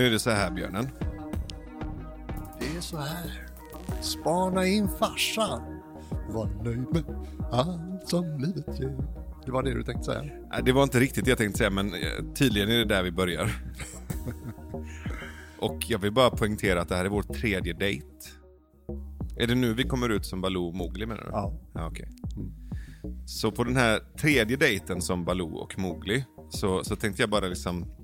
Nu är det så här björnen. Det är så här. Spana in farsan. Var nöjd med allt som livet ger. Det var det du tänkte säga? Det var inte riktigt det jag tänkte säga, men eh, tydligen är det där vi börjar. Och jag vill bara poängtera att det här är vår tredje dejt. Är det nu vi kommer ut som Baloo och Mowgli menar du? Ja. ja okej. Så på den här tredje dejten som Baloo och Mowgli så, så tänkte jag bara liksom...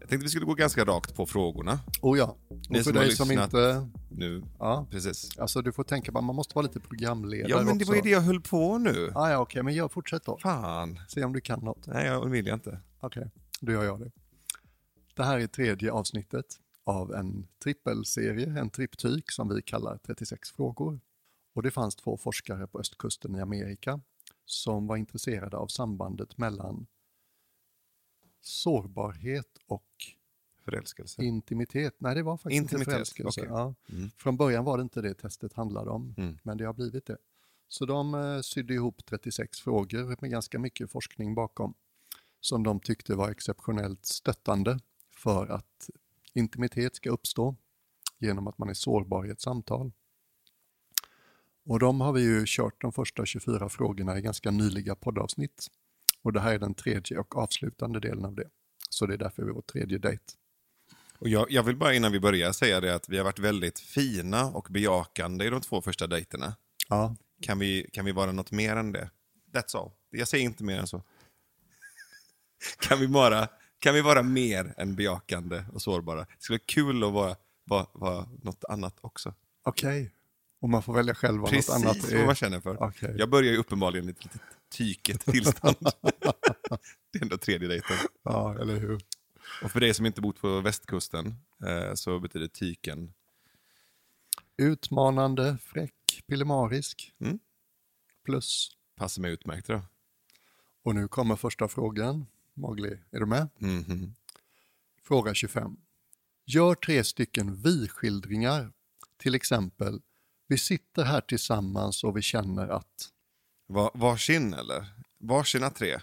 Jag tänkte vi skulle gå ganska rakt på frågorna. Oh ja. Ni Och för som har dig som inte... Nu, Ja. precis. Alltså du får tänka på man måste vara lite programledare Ja men det också. var ju det jag höll på nu. Ah, ja, okej, men jag fortsätt då. Fan. Se om du kan något. Nej, jag vill jag inte. Okej, då gör jag det. Det här är tredje avsnittet av en trippelserie, en triptyk som vi kallar 36 frågor. Och det fanns två forskare på östkusten i Amerika som var intresserade av sambandet mellan sårbarhet och Förälskelse. intimitet. Nej, det var faktiskt Intimitet, inte förälskelse. okej. Ja. Mm. Från början var det inte det testet handlade om, Mm. men det har blivit det. Så de eh, sydde ihop 36 frågor med ganska mycket forskning bakom som de tyckte var exceptionellt stöttande för att intimitet ska uppstå genom att man är sårbar i ett samtal. Och de har vi ju kört de första 24 frågorna i ganska nyliga poddavsnitt. Och det här är den tredje och avslutande delen av det. Så det är därför vi är vår tredje dejt. Och jag, jag vill bara innan vi börjar säga det att vi har varit väldigt fina och bejakande i de två första dejterna. Ja, Kan vi, kan vi vara något mer än det? That's all. Jag säger inte mer än så. kan, vi vara, kan vi vara mer än bejakande och sårbara? Det skulle vara kul att vara, vara, vara något annat också. okej. Och man får välja själv vad något Precis annat vad är. man känner för. Okej. Jag börjar ju uppenbarligen ett litet tyket tillstånd. det är ändå tredje dejten. Ja, eller hur? Och för dig som inte bott på västkusten eh, så betyder tyken Utmanande, fräck, pillemarisk. Mm. Plus. passar mig utmärkt. Då. Och nu kommer första frågan. Mowgli, är du med? Mhm. Fråga 25. Gör tre stycken vi-skildringar. Till exempel, vi sitter här tillsammans och vi känner att... Va, varsin eller? Varsina tre?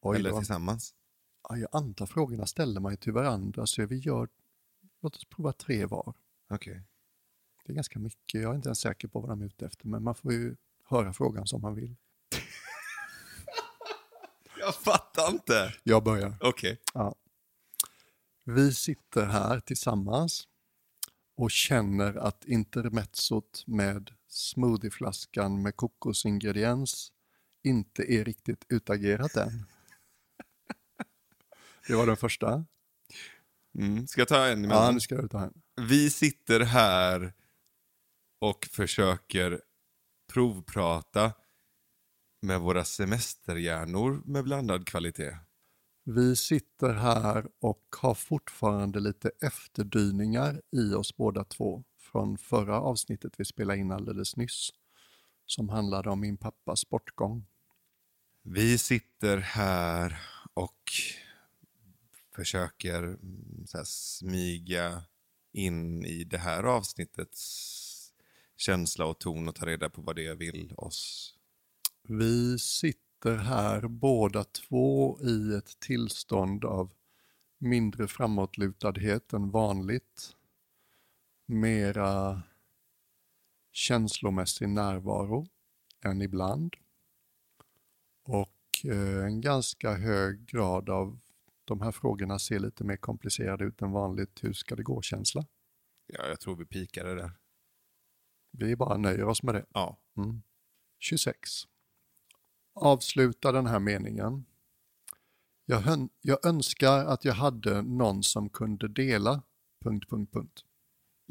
Oj eller då. tillsammans? Ja, jag antar frågorna ställer man ju till varandra så vi gör... Låt oss prova tre var. Okej. Det är ganska mycket. Jag är inte ens säker på vad de är ute efter men man får ju höra frågan som man vill. Jag fattar inte. Jag börjar. Okej. Ja. Vi sitter här tillsammans och känner att intermezzot med smoothieflaskan med kokosingrediens inte är riktigt utagerat än. Det var den första. Mm. Ska jag ta en Ja, emellan? nu ska du ta en. Vi sitter här och försöker provprata med våra semesterhjärnor med blandad kvalitet. Vi sitter här och har fortfarande lite efterdyningar i oss båda två från förra avsnittet vi spelade in alldeles nyss som handlade om min pappas bortgång. Vi sitter här och försöker mm, här, smyga in i det här avsnittets känsla och ton och ta reda på vad det vill oss. Vi sitter här båda två i ett tillstånd av mindre framåtlutadhet än vanligt. Mera känslomässig närvaro än ibland. Och eh, en ganska hög grad av de här frågorna ser lite mer komplicerade ut än vanligt. Hur ska det gå-känsla. Ja, jag tror vi pikade där. Vi bara nöjer oss med det. Ja. Mm. 26. Avsluta den här meningen. Jag, jag önskar att jag hade någon som kunde dela... Punkt, punkt, punkt.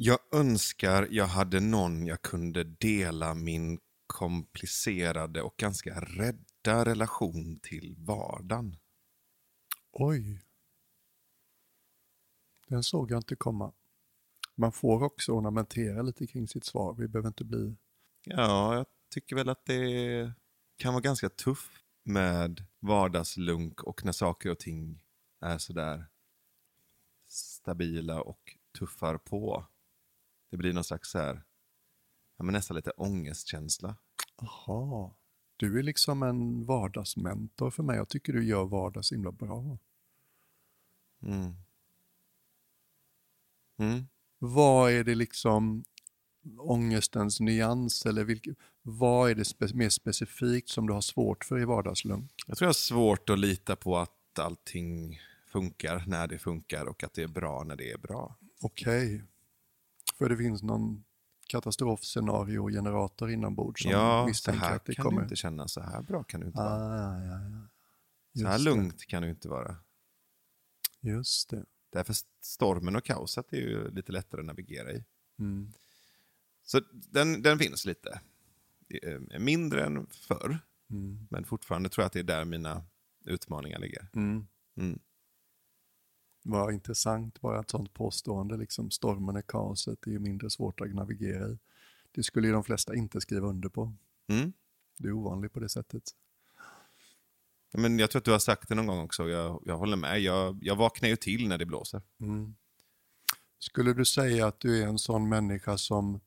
Jag önskar jag hade någon jag kunde dela min komplicerade och ganska rädda relation till vardagen. Oj. Den såg jag inte komma. Man får också ornamentera lite kring sitt svar. Vi behöver inte bli... Ja, jag tycker väl att det kan vara ganska tufft med vardagslunk och när saker och ting är sådär stabila och tuffar på. Det blir någon slags så här, ja, men nästan lite ångestkänsla. Aha. Du är liksom en vardagsmentor för mig. Jag tycker du gör vardag så himla bra. Mm. Mm. Vad är det liksom ångestens nyans eller vilk, vad är det spe, mer specifikt som du har svårt för i vardagslunk? Jag tror jag har svårt att lita på att allting funkar när det funkar och att det är bra när det är bra. Okej. För det finns någon katastrofscenario-generator inombords som ja, misstänker här att det kan kommer. du inte känna, så här bra kan du inte vara. Ah, ja, ja, ja. Så här det. lugnt kan du inte vara. Just det. Därför stormen och kaoset är ju lite lättare att navigera i. Mm. Så den, den finns lite. Är Mindre än förr, Mm. men fortfarande tror jag att det är där mina utmaningar ligger. Mm. Vad intressant bara ett sånt påstående. Liksom, stormen är kaoset, det är ju mindre svårt att navigera i. Det skulle ju de flesta inte skriva under på. Mm. Det är ovanligt på det sättet. Men jag tror att du har sagt det någon gång också, jag, jag håller med. Jag, jag vaknar ju till när det blåser. Mm. Skulle du säga att du är en sån människa som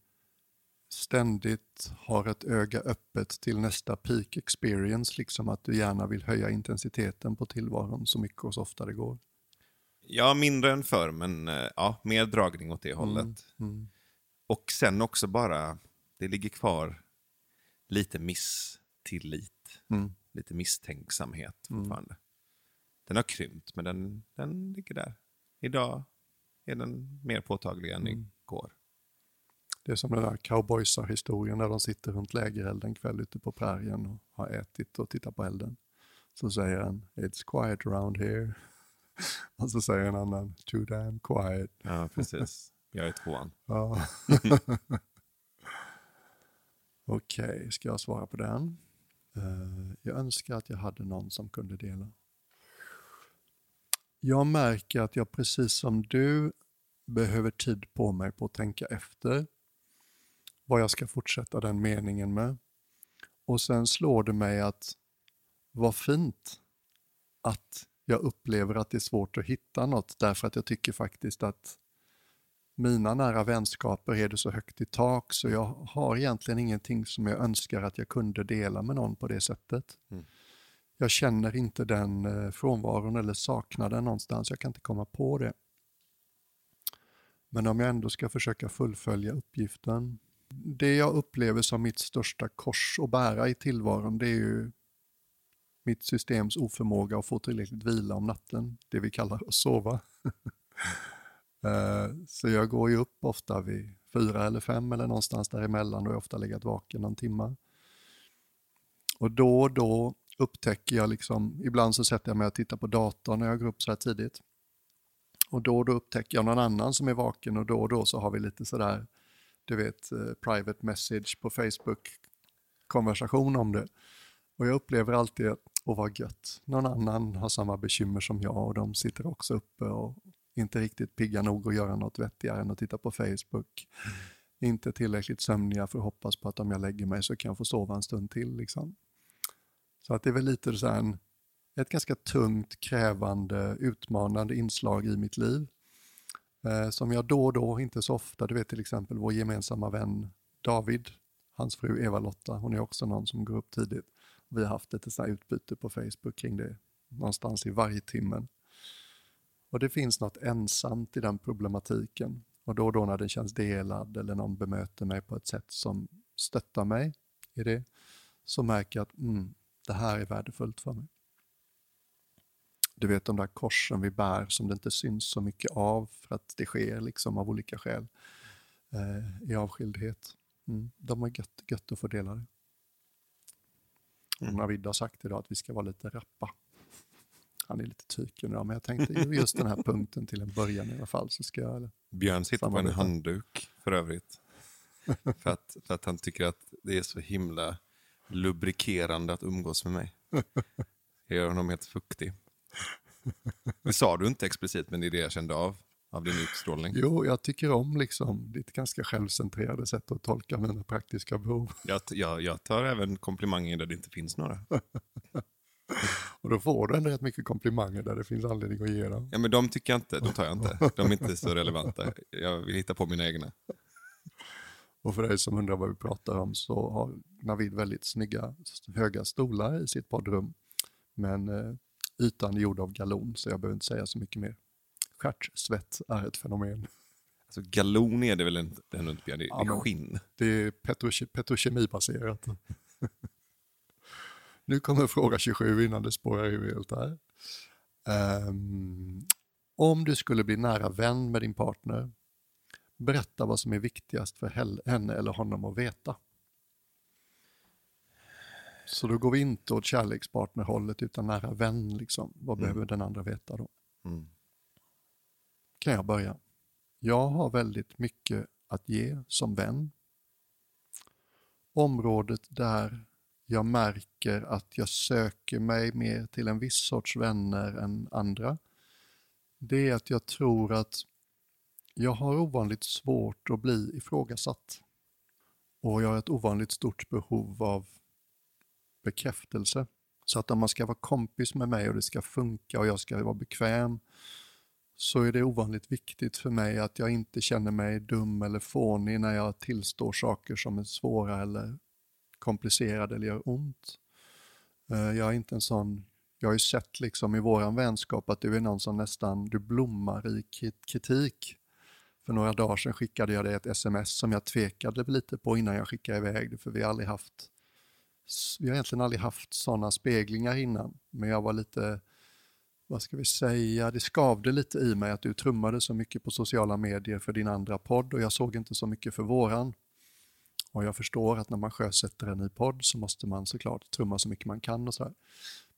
ständigt har ett öga öppet till nästa peak experience, liksom att du gärna vill höja intensiteten på tillvaron så mycket och så ofta det går? Ja, mindre än förr, men eh, ja, mer dragning åt det hållet. Mm. Och sen också bara, det ligger kvar lite misstillit, Mm. lite misstänksamhet Mm. fortfarande. Den har krympt, men den, den ligger där. Idag är den mer påtaglig än Mm. igår. Det är som den där cowboysar-historien där de sitter runt lägerelden en kväll ute på prärien och har ätit och tittar på elden. Så säger han “It's quiet around here” och så säger en annan “Too damn quiet”. Ja, precis. Jag är tvåan. Ja. Okej, ska jag svara på den? Eh, jag önskar att jag hade någon som kunde dela. Jag märker att jag precis som du behöver tid på mig på att tänka efter vad jag ska fortsätta den meningen med. Och sen slår det mig att vad fint att jag upplever att det är svårt att hitta något därför att jag tycker faktiskt att mina nära vänskaper är det så högt i tak så jag har egentligen ingenting som jag önskar att jag kunde dela med någon på det sättet. Mm. Jag känner inte den eh, frånvaron eller saknar den någonstans, jag kan inte komma på det. Men om jag ändå ska försöka fullfölja uppgiften. Det jag upplever som mitt största kors att bära i tillvaron det är ju mitt systems oförmåga att få tillräckligt vila om natten, det vi kallar att sova. Eh, så jag går ju upp ofta vid fyra eller fem eller någonstans däremellan och jag har ofta legat vaken någon timme. Och då och då upptäcker jag liksom, ibland så sätter jag mig och tittar på datorn när jag går upp så här tidigt. Och då och då upptäcker jag någon annan som är vaken och då och då så har vi lite sådär, du vet, eh, private message på Facebook konversation om det. Och jag upplever alltid att, åh vad gött, någon annan har samma bekymmer som jag och de sitter också uppe och inte riktigt pigga nog att göra något vettigare än att titta på Facebook. Inte tillräckligt sömniga för att hoppas på att om jag lägger mig så kan jag få sova en stund till. Liksom. Så att det är väl lite så en, ett ganska tungt, krävande, utmanande inslag i mitt liv. Eh, som jag då och då, inte så ofta, du vet till exempel vår gemensamma vän David, hans fru Eva-Lotta, hon är också någon som går upp tidigt. Vi har haft lite så utbyte på Facebook kring det, någonstans i varje timmen. Och det finns något ensamt i den problematiken. Och då och då när den känns delad eller någon bemöter mig på ett sätt som stöttar mig i det, så märker jag att mm, det här är värdefullt för mig. Du vet de där korsen vi bär som det inte syns så mycket av för att det sker liksom av olika skäl eh, i avskildhet. Mm, de är gött, gött att få dela det. Mm. Navid har sagt idag att vi ska vara lite rappa. Han är lite tyken idag, men jag tänkte just den här punkten till en början i alla fall så ska jag Björn sitter på en handduk för övrigt. för, att, för att han tycker att det är så himla lubrikerande att umgås med mig. Jag gör honom helt fuktig. Det sa du inte explicit, men det är det jag kände av, av din utstrålning. Jo, jag tycker om liksom ditt ganska självcentrerade sätt att tolka mina praktiska behov. Jag, jag, jag tar även komplimanger där det inte finns några. Och då får du ändå rätt mycket komplimanger där det finns anledning att ge dem. Ja, men de tycker jag inte, de tar jag inte. De är inte så relevanta. Jag vill hitta på mina egna. Och för dig som undrar vad vi pratar om så har Navid väldigt snygga höga stolar i sitt poddrum. Men eh, ytan är gjord av galon så jag behöver inte säga så mycket mer. Stjärtsvett är ett fenomen. Alltså galon är det väl inte, inte Björn, det, Ja, är men- skinn. Det är petroke- petrokemibaserat. nu kommer fråga 27 innan det spårar ur helt här. Ehm, om du skulle bli nära vän med din partner, berätta vad som är viktigast för henne eller honom att veta. Så då går vi inte åt kärlekspartnerhållet utan nära vän. Liksom. Vad Mm. behöver den andra veta då? Mm kan jag börja. Jag har väldigt mycket att ge som vän. Området där jag märker att jag söker mig mer till en viss sorts vänner än andra, det är att jag tror att jag har ovanligt svårt att bli ifrågasatt. Och jag har ett ovanligt stort behov av bekräftelse. Så att om man ska vara kompis med mig och det ska funka och jag ska vara bekväm så är det ovanligt viktigt för mig att jag inte känner mig dum eller fånig när jag tillstår saker som är svåra eller komplicerade eller gör ont. Eh, jag är inte en sån, jag har ju sett liksom i våran vänskap att du är någon som nästan, du blommar i kritik. För några dagar sedan skickade jag dig ett sms som jag tvekade lite på innan jag skickade iväg det, för vi har aldrig haft, vi har egentligen aldrig haft sådana speglingar innan. Men jag var lite, vad ska vi säga, det skavde lite i mig att du trummade så mycket på sociala medier för din andra podd och jag såg inte så mycket för våran. Och jag förstår att när man sjösätter en ny podd så måste man såklart trumma så mycket man kan och sådär.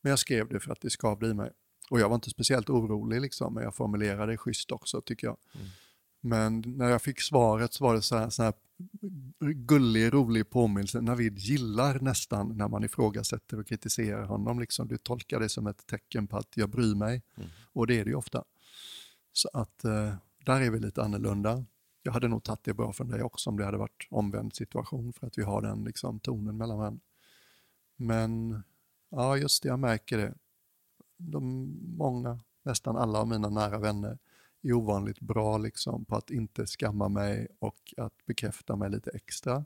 Men jag skrev det för att det skavde i mig. Och jag var inte speciellt orolig liksom, men jag formulerade det schysst också tycker jag. Mm. Men när jag fick svaret så var det så här, så här gullig, rolig påminnelse. Navid gillar nästan när man ifrågasätter och kritiserar honom. Liksom. Du tolkar det som ett tecken på att jag bryr mig. Mm. Och det är det ju ofta. Så att eh, där är vi lite annorlunda. Jag hade nog tagit det bra från dig också om det hade varit omvänd situation för att vi har den liksom, tonen mellan varandra. Men ja, just det, jag märker det. De många, nästan alla av mina nära vänner är ovanligt bra liksom, på att inte skamma mig och att bekräfta mig lite extra.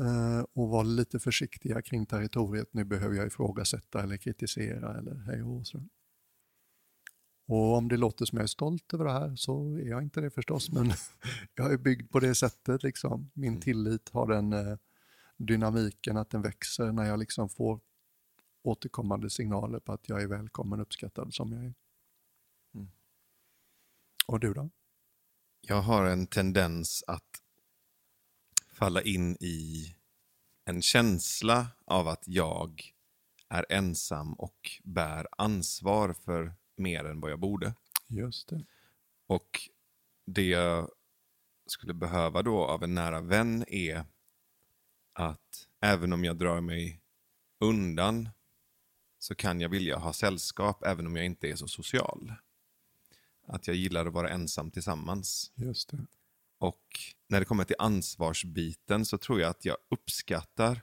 Eh, och vara lite försiktiga kring territoriet. Nu behöver jag ifrågasätta eller kritisera eller hej och så. Och om det låter som jag är stolt över det här så är jag inte det förstås. Men jag är byggd på det sättet. Liksom. Min Mm. tillit har den eh, dynamiken att den växer när jag liksom får återkommande signaler på att jag är välkommen och uppskattad som jag är. Och du då? Jag har en tendens att falla in i en känsla av att jag är ensam och bär ansvar för mer än vad jag borde. Just det. Och det jag skulle behöva då av en nära vän är att även om jag drar mig undan så kan jag vilja ha sällskap även om jag inte är så social. Att jag gillar att vara ensam tillsammans. Just det. Och när det kommer till ansvarsbiten så tror jag att jag uppskattar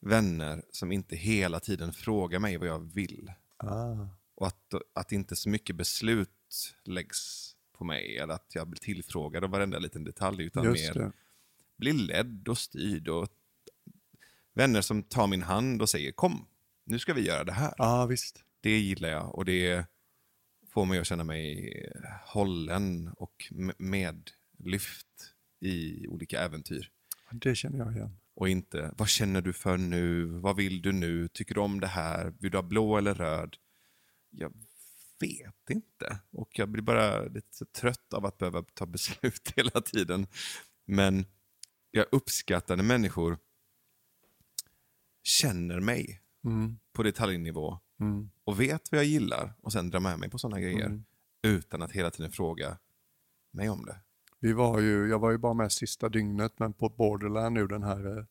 vänner som inte hela tiden frågar mig vad jag vill. Ah, Och att, att inte så mycket beslut läggs på mig eller att jag blir tillfrågad om varenda liten detalj utan just mer det. blir ledd och styrd. Och vänner som tar min hand och säger kom, nu ska vi göra det här. Ja, visst. Det gillar jag och det får mig att känna mig hållen och medlyft i olika äventyr. Det känner jag igen. Och inte, vad känner du för nu? Vad vill du nu? Tycker du om det här? Vill du ha blå eller röd? Jag vet inte. Och jag blir bara lite trött av att behöva ta beslut hela tiden. Men jag uppskattar när människor känner mig Mm, på detaljnivå mm, och vet vad jag gillar och sen drar med mig på sådana grejer mm. utan att hela tiden fråga mig om det. Vi var ju, jag var ju bara med sista dygnet, men på Borderland nu, den här eh,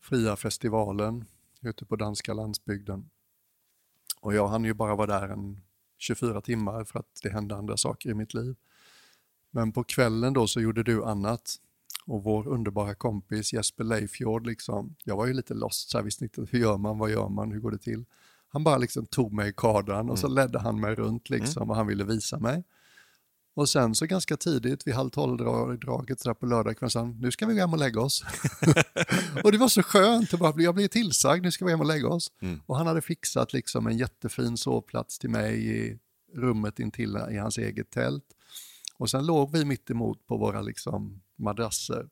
fria festivalen ute på danska landsbygden. Och jag hann ju bara vara där en 24 timmar för att det hände andra saker i mitt liv. Men på kvällen då så gjorde du annat. Och vår underbara kompis Jesper Leifjord, liksom, jag var ju lite lost, så här, visste inte hur gör man, vad gör man, hur går det till? Han bara liksom tog mig i kardan och så ledde han mig runt liksom, och han ville visa mig. Och sen så ganska tidigt, vid halv tolv-draget på lördagskvällen, sa han, nu ska vi gå hem och lägga oss. och det var så skönt, att bara, jag blev tillsagd, nu ska vi hem och lägga oss. Mm. Och han hade fixat liksom en jättefin sovplats till mig i rummet intill i hans eget tält. Och sen låg vi mitt emot på våra liksom madrasser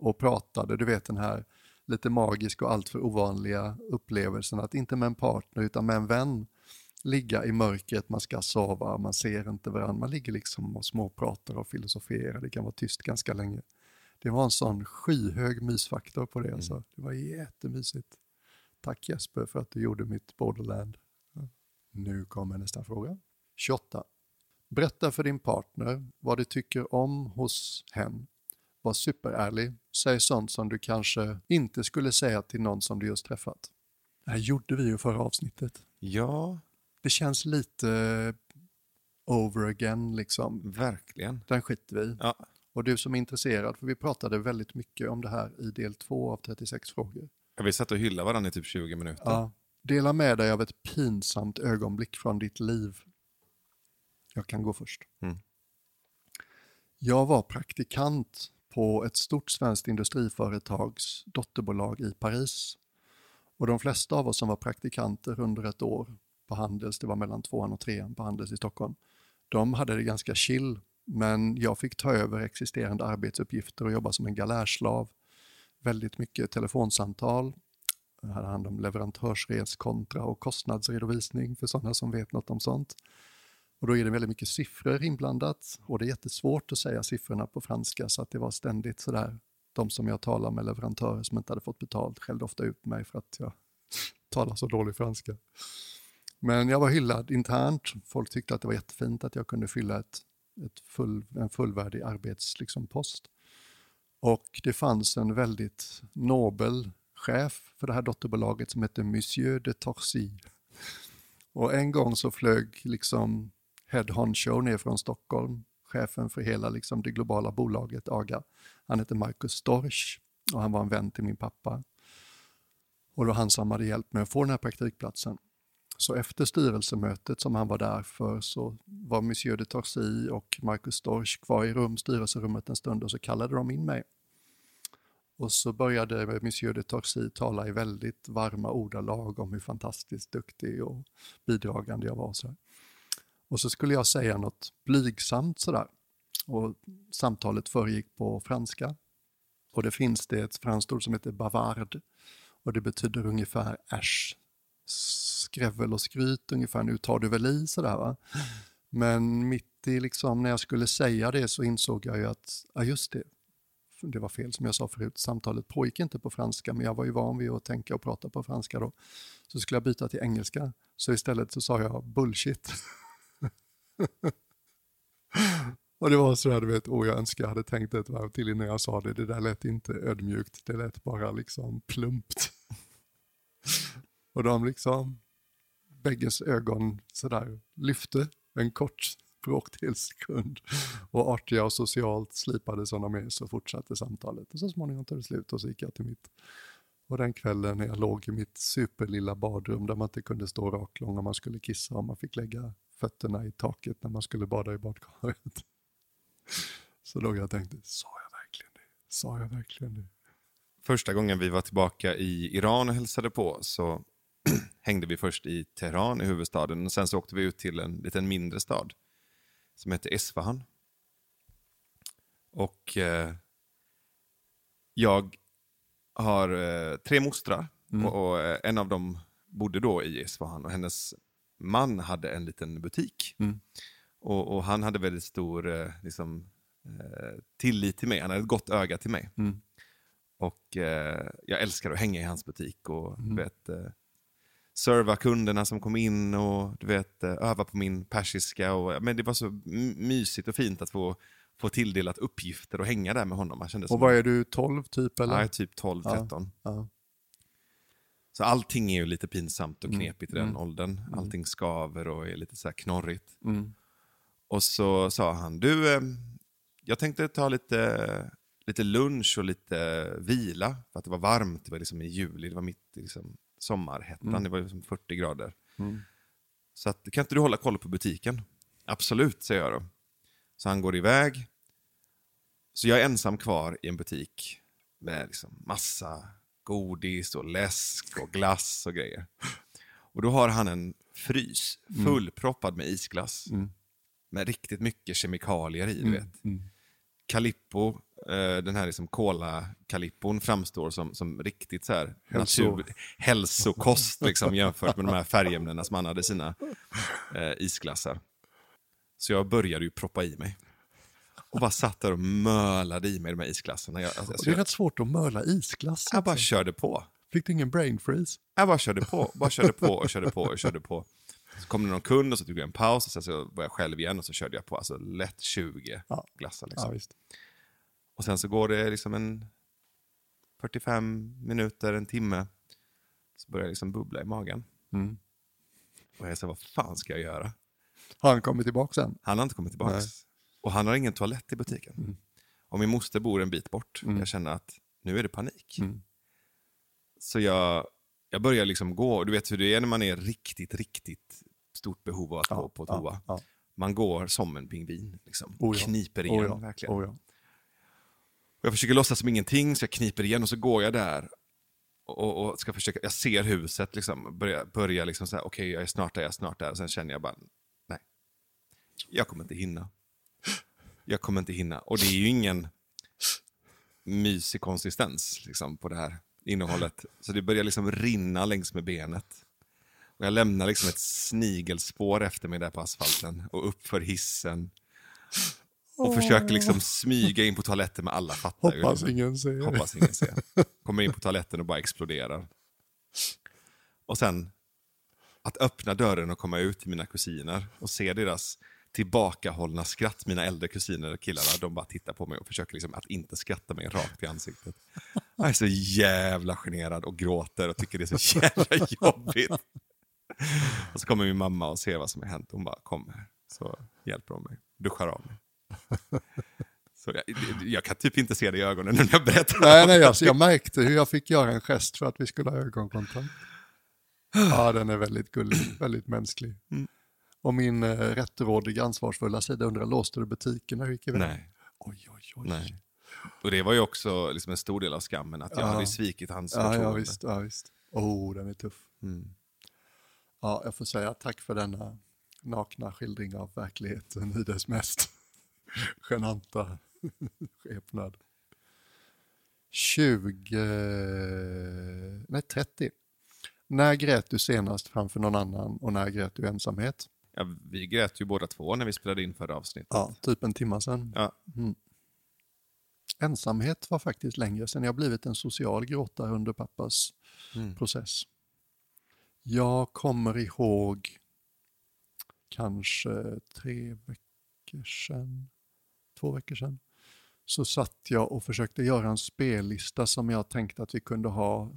och pratade, du vet den här lite magiska och alltför ovanliga upplevelsen att inte med en partner utan med en vän ligga i mörkret, man ska sova, man ser inte varandra, man ligger liksom och småpratar och filosoferar, det kan vara tyst ganska länge. Det var en sån skyhög mysfaktor på det. Alltså. Det var jättemysigt. Tack Jesper för att du gjorde mitt Borderland. Nu kommer nästa fråga. 28. Berätta för din partner vad du tycker om hos hen. Var superärlig. Säg sånt som du kanske inte skulle säga till någon som du just träffat. Det här gjorde vi ju förra avsnittet. Ja, Det känns lite over again liksom. verkligen. Den skiter vi. Ja. Och du som är intresserad, för vi pratade väldigt mycket om det här i del två av 36 frågor. Vi satt och hyllade varandra i typ 20 minuter. Ja. Dela med dig av ett pinsamt ögonblick från ditt liv. Jag kan gå först. Mm. Jag var praktikant på ett stort svenskt industriföretags dotterbolag i Paris. Och de flesta av oss som var praktikanter under ett år på Handels, det var mellan tvåan och trean på Handels i Stockholm, de hade det ganska chill. Men jag fick ta över existerande arbetsuppgifter och jobba som en galärslav. Väldigt mycket telefonsamtal. Jag hade hand om leverantörsreskontra och kostnadsredovisning för sådana som vet något om sånt. Och då är det väldigt mycket siffror inblandat och det är jättesvårt att säga siffrorna på franska så att det var ständigt sådär. De som jag talar med, leverantörer som inte hade fått betalt, skällde ofta ut mig för att jag talar så dålig franska. Men jag var hyllad internt. Folk tyckte att det var jättefint att jag kunde fylla ett, ett full, en fullvärdig arbetspost. Liksom, och det fanns en väldigt nobel chef för det här dotterbolaget som hette Monsieur de Torcy. Och en gång så flög liksom Head Honcho ner från Stockholm, chefen för hela liksom det globala bolaget AGA. Han hette Marcus Storch och han var en vän till min pappa. Och det var han som hade hjälpt mig att få den här praktikplatsen. Så efter styrelsemötet som han var där för så var Monsieur de Torcy och Marcus Storch kvar i rum, styrelserummet en stund och så kallade de in mig. Och så började Monsieur de Torcy tala i väldigt varma ordalag om hur fantastiskt duktig och bidragande jag var. Så. Och så skulle jag säga något blygsamt sådär. Och samtalet föregick på franska. Och det finns det ett franskt ord som heter bavard. Och det betyder ungefär äsch, skrävel och skryt ungefär. Nu tar du väl i sådär va. Men mitt i liksom när jag skulle säga det så insåg jag ju att, ja just det, det var fel som jag sa förut, samtalet pågick inte på franska men jag var ju van vid att tänka och prata på franska då. Så skulle jag byta till engelska, så istället så sa jag bullshit. och det var så där, du vet, oh, jag önskar jag hade tänkt ett varv till innan jag sa det. Det där lät inte ödmjukt, det lät bara liksom plumpt. och de liksom, bägges ögon sådär lyfte en kort bråkdel sekund. Och artiga och socialt slipade som de är så fortsatte samtalet. Och så småningom tog det slut och så gick jag till mitt. Och den kvällen när jag låg i mitt superlilla badrum där man inte kunde stå raklång om man skulle kissa och man fick lägga fötterna i taket när man skulle bada i badkaret. Så låg jag och tänkte, sa jag verkligen det? Sa jag verkligen det? Första gången vi var tillbaka i Iran och hälsade på så hängde vi först i Teheran, i huvudstaden. Och sen så åkte vi ut till en liten mindre stad som heter Esfahan. Och eh, jag har eh, tre mostrar Mm. och, och eh, en av dem bodde då i Esfahan och hennes man hade en liten butik. Mm. Och, och han hade väldigt stor eh, liksom, eh, tillit till mig, han hade ett gott öga till mig. Mm. Och eh, jag älskar att hänga i hans butik och Mm. vet, eh, serva kunderna som kom in och du vet, eh, öva på min persiska. Och, men det var så mysigt och fint att få, få tilldelat uppgifter och hänga där med honom. Man kände Och vad är du, 12 typ eller? ja, typ 12-13. Ja. Så allting är ju lite pinsamt och Mm, knepigt i den mm, åldern. Allting skaver och är lite så här knorrigt. Mm. Och så sa han, du, eh, jag tänkte ta lite, lite lunch och lite vila. För att det var varmt, det var liksom i juli, det var mitt i liksom sommarhettan, Mm. det var liksom 40 grader. Mm. Så att, kan inte du hålla koll på butiken? Absolut, säger jag då. Så han går iväg. Så jag är ensam kvar i en butik med liksom massa godis och läsk och glass och grejer. Och då har han en frys fullproppad med isglass. Mm. med riktigt mycket kemikalier i. Du Mm, vet. mm. Calippo, eh, den här liksom cola-calippon framstår som, som riktigt så här Hälso- natur, hälsokost liksom, jämfört med de här färgämnena som han hade i sina eh, isglassar. Så jag började ju proppa i mig. Och bara satt där och mölade i mig de här isglassarna. Jag, alltså, Det är jag, rätt svårt att möla isglass. jag bara också. körde på. Fick du ingen brain freeze? Jag bara körde på, bara körde på och körde på och körde på. Så kom det någon kund och så tog jag en paus och sen så var jag själv igen och så körde jag på alltså lätt 20 Ja. glassar. Ja, Liksom. visst. Och sen så går det liksom en 45 minuter, en timme. Så börjar jag liksom bubbla i magen. Mm. Och jag säger, vad fan ska jag göra? Har han kommit tillbaka sen? Han har inte kommit tillbaka. Och han har ingen toalett i butiken. Mm. Och min moster bor en bit bort. Mm. Jag känner att nu är det panik. Mm. Så jag, jag börjar liksom gå. Du vet hur det är när man är riktigt, riktigt stort behov av att gå på toa. Ja, ja. Man går som en pingvin. Liksom. Oh ja. Kniper igen, Oh ja. verkligen. Oh ja. Och jag försöker låtsas som ingenting, så jag kniper igen och så går jag där. Och, och ska försöka, jag ser huset, liksom, börjar börja liksom så här, okej jag är snart där, jag är snart där. Och sen känner jag bara, nej. Jag kommer inte hinna. Jag kommer inte hinna. Och det är ju ingen mysig konsistens liksom, på det här innehållet. Så det börjar liksom rinna längs med benet. Och jag lämnar liksom ett snigelspår efter mig där på asfalten och upp för hissen. Och försöker liksom smyga in på toaletten med alla fattar ju. Hoppas ingen ser. Hoppas ingen ser. Kommer in på toaletten och bara exploderar. Och sen att öppna dörren och komma ut till mina kusiner och se deras tillbakahållna skratt. Mina äldre kusiner, killarna, de bara tittar på mig och försöker liksom att inte skratta mig rakt i ansiktet. Jag är så jävla generad och gråter och tycker det är så jävla jobbigt. Och så kommer min mamma och ser vad som har hänt. Hon bara, kom här. Så hjälper hon mig, duschar av mig. Så jag, jag kan typ inte se det i ögonen när jag berättar. Nej, nej, alltså, jag märkte hur jag fick göra en gest för att vi skulle ha ögonkontakt. Ja, den är väldigt gullig, väldigt mänsklig. Mm. Och min eh, rättrådiga, ansvarsfulla sida undrar, låste du butiken när du gick iväg? Nej. Oj, oj, oj. Nej. Och det var ju också liksom en stor del av skammen, att jag Ja. hade svikit hans Ja, ja, visst. Ja, visst. Oh, den är tuff. Mm. Ja, jag får säga tack för denna nakna skildring av verkligheten i dess mest genanta skepnad. 20, nej 30. När grät du senast framför någon annan och när grät du ensamhet? Ja, vi grät ju båda två när vi spelade in förra avsnittet. Ja, typ en timma sedan. Ja. Mm. Ensamhet var faktiskt längre sedan jag blivit en social gråtare under pappas Mm. process. Jag kommer ihåg kanske tre veckor sedan, två veckor sedan, så satt jag och försökte göra en spellista som jag tänkte att vi kunde ha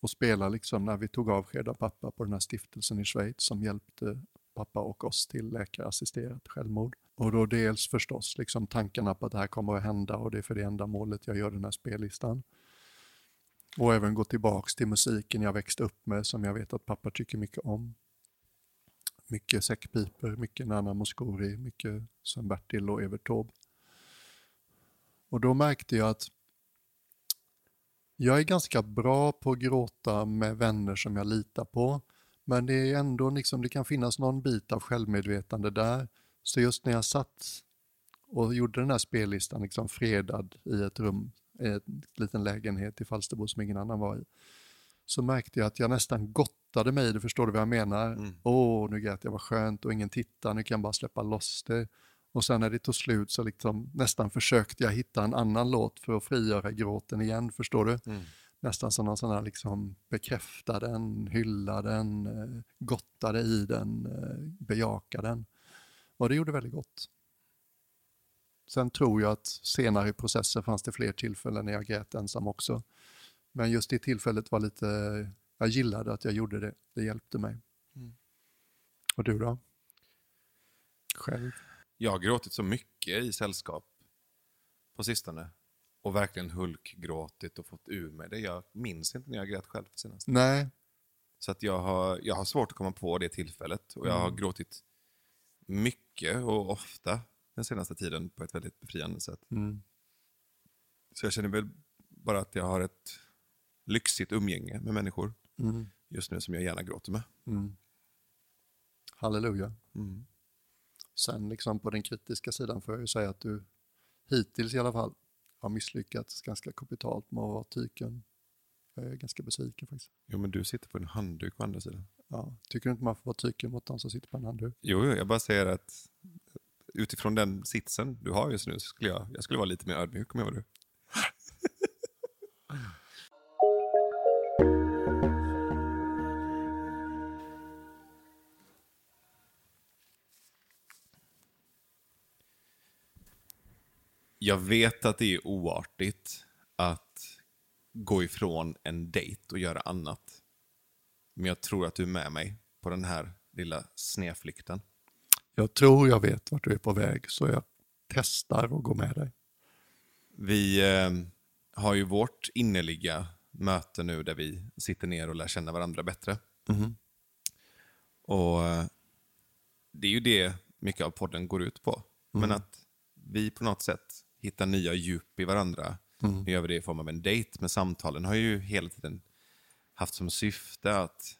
och spela liksom när vi tog avsked av pappa på den här stiftelsen i Schweiz som hjälpte pappa och oss till läkarassisterat självmord. Och då dels förstås liksom tankarna på att det här kommer att hända och det är för det ändamålet jag gör den här spellistan. Och även gå tillbaks till musiken jag växte upp med som jag vet att pappa tycker mycket om. Mycket säckpiper, mycket Nana Mouskouri, mycket Sven-Bertil och Evert Taube. Och då märkte jag att jag är ganska bra på att gråta med vänner som jag litar på. Men det är ändå liksom, det kan finnas någon bit av självmedvetande där. Så just när jag satt och gjorde den här spellistan liksom fredad i ett rum, i en liten lägenhet i Falsterbo som ingen annan var i, så märkte jag att jag nästan gottade mig det, förstår du vad jag menar? Mm. Åh, nu grät jag, vad skönt och ingen tittar, nu kan jag bara släppa loss det. Och sen när det tog slut så liksom nästan försökte jag hitta en annan låt för att frigöra gråten igen, förstår du? Mm. Nästan som någon sån här liksom bekräfta den, hylla den, eh, gottade i den, eh, bejaka den. Och det gjorde väldigt gott. Sen tror jag att senare i processen fanns det fler tillfällen när jag grät ensam också. Men just det tillfället var lite, jag gillade att jag gjorde det, det hjälpte mig. Mm. Och du då? Själv? Jag har gråtit så mycket i sällskap på sistone. Och verkligen hulkgråtit och fått ur mig det. Jag minns inte när jag grät själv senast. Nej, Så att jag, har, jag har svårt att komma på det tillfället. Och jag har Mm. gråtit mycket och ofta den senaste tiden på ett väldigt befriande sätt. mm. Så jag känner väl bara att jag har ett lyxigt umgänge med människor Mm. just nu som jag gärna gråter med. Mm. Halleluja. Mm. Sen liksom på den kritiska sidan får jag ju säga att du hittills i alla fall har misslyckats ganska kapitalt med att vara tyken. Jag är ganska besviken faktiskt. Jo, men du sitter på en handduk på andra sidan. Ja, tycker du inte man får vara tyken mot de som sitter på en handduk? Jo, jo, jag bara säger att utifrån den sitsen du har just nu så skulle jag, jag skulle vara lite mer ödmjuk om jag var du. Jag vet att det är oartigt att gå ifrån en dejt och göra annat. Men jag tror att du är med mig på den här lilla sneflykten. Jag tror jag vet vart du är på väg så jag testar att gå med dig. Vi eh, har ju vårt innerliga möte nu där vi sitter ner och lär känna varandra bättre. Mhm. Och eh, Det är ju det mycket av podden går ut på. Men att vi på något sätt hittar nya djup i varandra. Nu gör vi det i form av en dejt, men samtalen har ju hela tiden haft som syfte att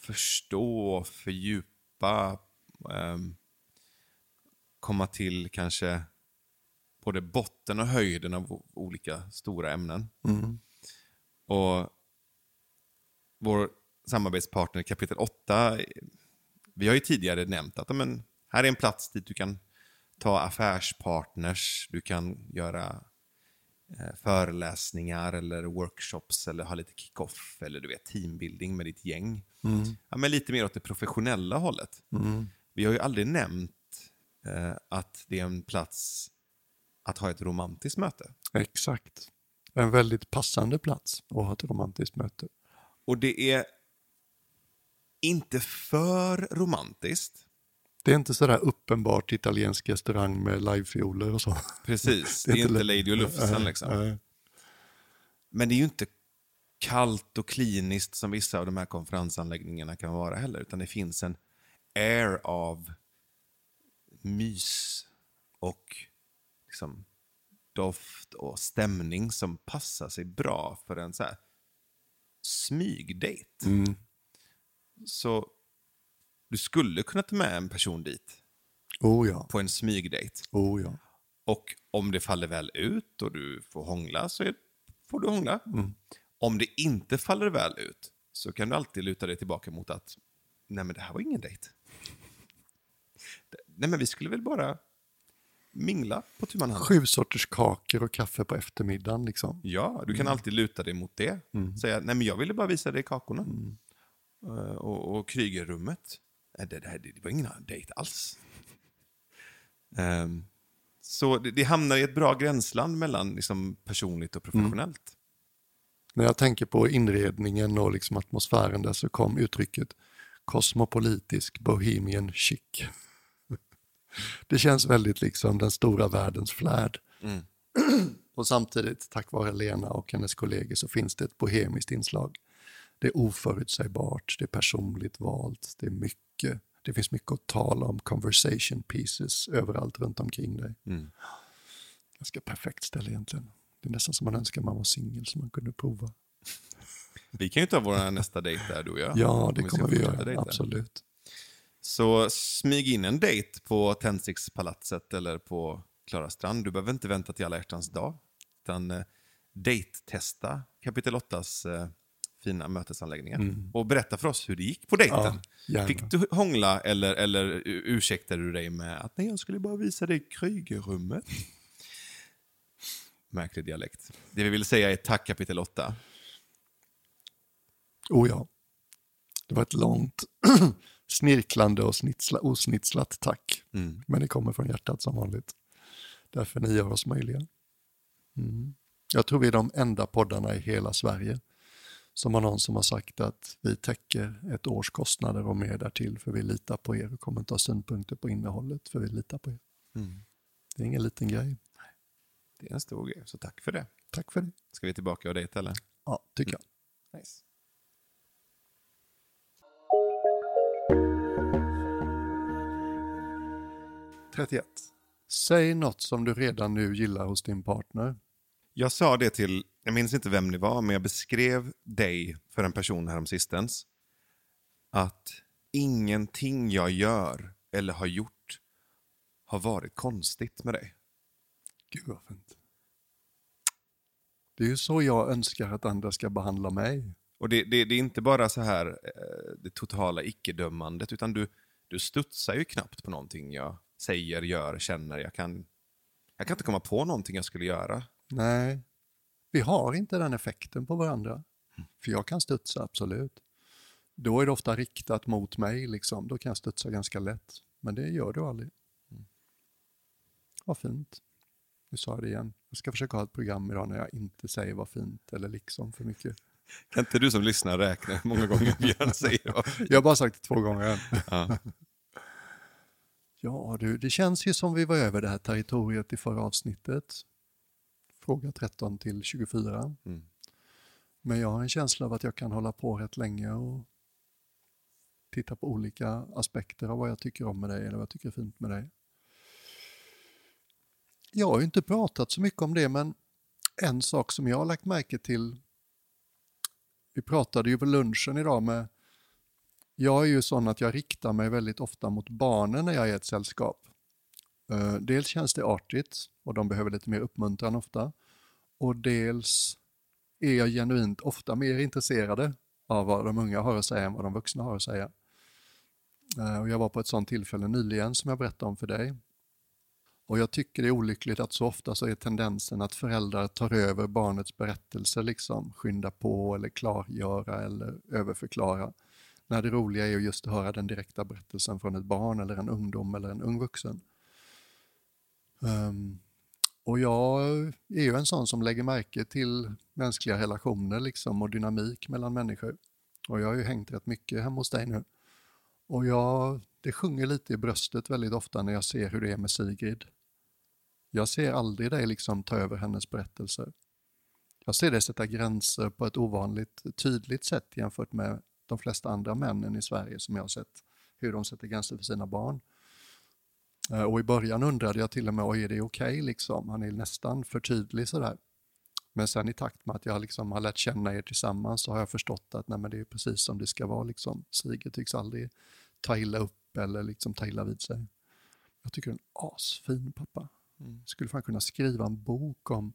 förstå, fördjupa, ehm, komma till kanske både botten och höjden av olika stora ämnen. Mm. Och vår samarbetspartner kapitel 8, vi har ju tidigare nämnt att men, här är en plats dit du kan ta affärspartners, du kan göra eh, föreläsningar eller workshops eller ha lite kick-off eller du vet teambuilding med ditt gäng. Ja, men lite mer åt det professionella hållet. Mm. Vi har ju aldrig nämnt eh, att det är en plats att ha ett romantiskt möte. Exakt. En väldigt passande plats att ha ett romantiskt möte. Och det är inte för romantiskt. Det är inte sådär uppenbart italiensk restaurang med livefioler och så. Precis, det är inte lätt. Lady och Lufsen liksom. nej. Men det är ju inte kallt och kliniskt som vissa av de här konferensanläggningarna kan vara heller. Utan det finns en air av mys och liksom doft och stämning som passar sig bra för en så här smygdejt. Mm. Så du skulle kunna ta med en person dit Oh ja, på en smygdejt. oh ja. Och om det faller väl ut och du får hångla så är, får du hångla. Om det inte faller väl ut så kan du alltid luta dig tillbaka mot att nej men det här var ingen dejt. Nej men vi skulle väl bara mingla på tu man hand. Sju sorters kakor och kaffe på eftermiddagen liksom. Ja, du kan alltid luta dig mot det. Säga, nej men jag ville bara visa dig kakorna. Eh, Och, och Krygerrummet, det, det, här, det var ingen dejt alls. Ehm, så det, det hamnar i ett bra gränsland mellan liksom, personligt och professionellt. När jag tänker på inredningen och liksom atmosfären där så kom uttrycket kosmopolitisk bohemian chic. Det känns väldigt liksom den stora världens flärd. Mm. Och samtidigt, tack vare Lena och hennes kollegor, så finns det ett bohemiskt inslag. Det är oförutsägbart, det är personligt valt, det är mycket. Det finns mycket att tala om, conversation pieces överallt runt omkring dig. Mm. Ganska perfekt ställe egentligen. Det är nästan som man önskar man var singel så man kunde prova. Vi kan ju ta vår nästa dejt där, du och jag. Ja, det ska kommer vi göra. Absolut. Så smyg in en dejt på Tändstickspalatset eller på Klara strand. Du behöver inte vänta till alla hjärtans dag. Utan eh, dejttesta kapitel 8s eh, fina mötesanläggningar. Och berätta för oss hur det gick på dejten. Mm. Ja. Fick du hångla eller, eller ursäktade du dig med att nej, jag skulle bara visa dig Krygerrummet? Märklig dialekt. Det vi vill säga är tack kapitel 8. Oh ja. Det var ett långt snirklande och snitsla, osnitslat tack. Mm. Men det kommer från hjärtat som vanligt. Därför ni gör oss möjliga. Mm. Jag tror vi är de enda poddarna i hela Sverige som har någon som har sagt att vi täcker ett års kostnader och mer därtill för vi litar på er och kommer inte ha synpunkter på innehållet för vi litar på er. Mm. Det är ingen liten grej. Det är en stor grej, så tack för det. Tack för det. Ska vi tillbaka och dejta eller? Ja, tycker jag. Nice. Mm. 31. Säg något som du redan nu gillar hos din partner. Jag sa det till, jag minns inte vem det var, men jag beskrev dig för en person häromsistens. Att ingenting jag gör eller har gjort har varit konstigt med dig? Gud vad fint. Det är ju så jag önskar att andra ska behandla mig. Och det, det, det är inte bara så här eh, det totala icke-dömandet, utan du, du studsar ju knappt på någonting jag säger, gör, känner. Jag kan, jag kan inte komma på någonting jag skulle göra. Nej, vi har inte den effekten på varandra. För jag kan studsa, absolut. Då är det ofta riktat mot mig, liksom. då kan jag studsa ganska lätt. Men det gör du aldrig. Vad fint. Nu sa jag det igen. Jag ska försöka ha ett program idag när jag inte säger vad fint eller liksom för mycket. Kan inte du som lyssnar räkna hur många gånger Björn säger vad Jag har bara sagt det två gånger än. Ja. Ja du, det känns ju som vi var över det här territoriet i förra avsnittet. Fråga 13 till 24. Mm. Men jag har en känsla av att jag kan hålla på rätt länge och titta på olika aspekter av vad jag tycker om med dig eller vad jag tycker är fint med dig. Jag har ju inte pratat så mycket om det, men en sak som jag har lagt märke till. Vi pratade ju på lunchen idag med jag är ju sån att jag riktar mig väldigt ofta mot barnen när jag är i ett sällskap. Eh, dels känns det artigt och de behöver lite mer uppmuntran ofta. Och dels är jag genuint ofta mer intresserade av vad de unga har att säga än vad de vuxna har att säga. Eh, och jag var på ett sånt tillfälle nyligen som jag berättade om för dig. Och jag tycker det är olyckligt att så ofta så är tendensen att föräldrar tar över barnets berättelser, liksom skynda på eller klargöra eller överförklara. När det roliga är just att höra den direkta berättelsen från ett barn eller en ungdom eller en ung vuxen. Um, och jag är ju en sån som lägger märke till mänskliga relationer liksom och dynamik mellan människor. Och jag har ju hängt rätt mycket hemma hos dig nu. Och jag, det sjunger lite i bröstet väldigt ofta när jag ser hur det är med Sigrid. Jag ser aldrig dig liksom ta över hennes berättelser. Jag ser dig sätta gränser på ett ovanligt tydligt sätt jämfört med de flesta andra männen i Sverige som jag har sett hur de sätter gränser för sina barn. Eh, Och i början undrade jag till och med, är det okej liksom? Han är nästan för tydlig sådär. Men sen i takt med att jag liksom har lärt känna er tillsammans så har jag förstått att nej, det är precis som det ska vara. Liksom. Sigrid tycks aldrig ta illa upp eller liksom ta illa vid sig. Jag tycker en asfin pappa. Mm. Skulle fan kunna skriva en bok om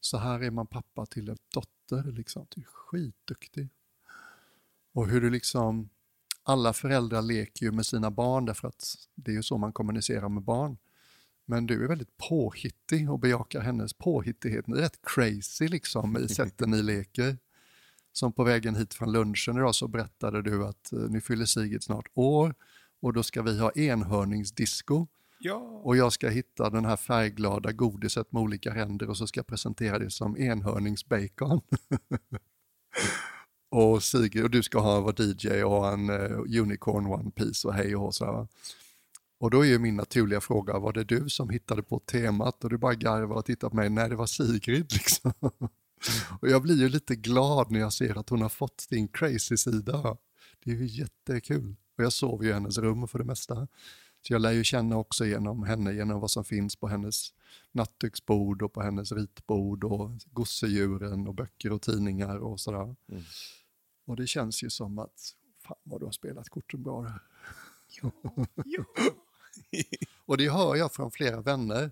så här är man pappa till en dotter. Liksom. Du är skitduktig. Och hur du liksom, alla föräldrar leker ju med sina barn därför att det är ju så man kommunicerar med barn. Men du är väldigt påhittig och bejakar hennes påhittighet. Ni är rätt crazy liksom i sätten ni leker. Som på vägen hit från lunchen idag så berättade du att eh, nu fyller Sigrid snart år och då ska vi ha enhörningsdisco. Ja. Och jag ska hitta den här färgglada godiset med olika ränder och så ska jag presentera det som enhörningsbacon. och Sigrid, och du ska ha vara DJ och ha en eh, unicorn one piece och hej och så här? Och då är ju min naturliga fråga, var det du som hittade på temat? Och du bara garvar och tittar på mig, nej det var Sigrid liksom. och jag blir ju lite glad när jag ser att hon har fått din crazy sida. Det är ju jättekul. Och jag sover ju i hennes rum för det mesta. Så jag lär ju känna också genom henne, genom vad som finns på hennes nattduksbord och på hennes ritbord och gosedjuren och böcker och tidningar och sådär. Mm. Och det känns ju som att, fan vad du har spelat korten bra där. Och det hör jag från flera vänner.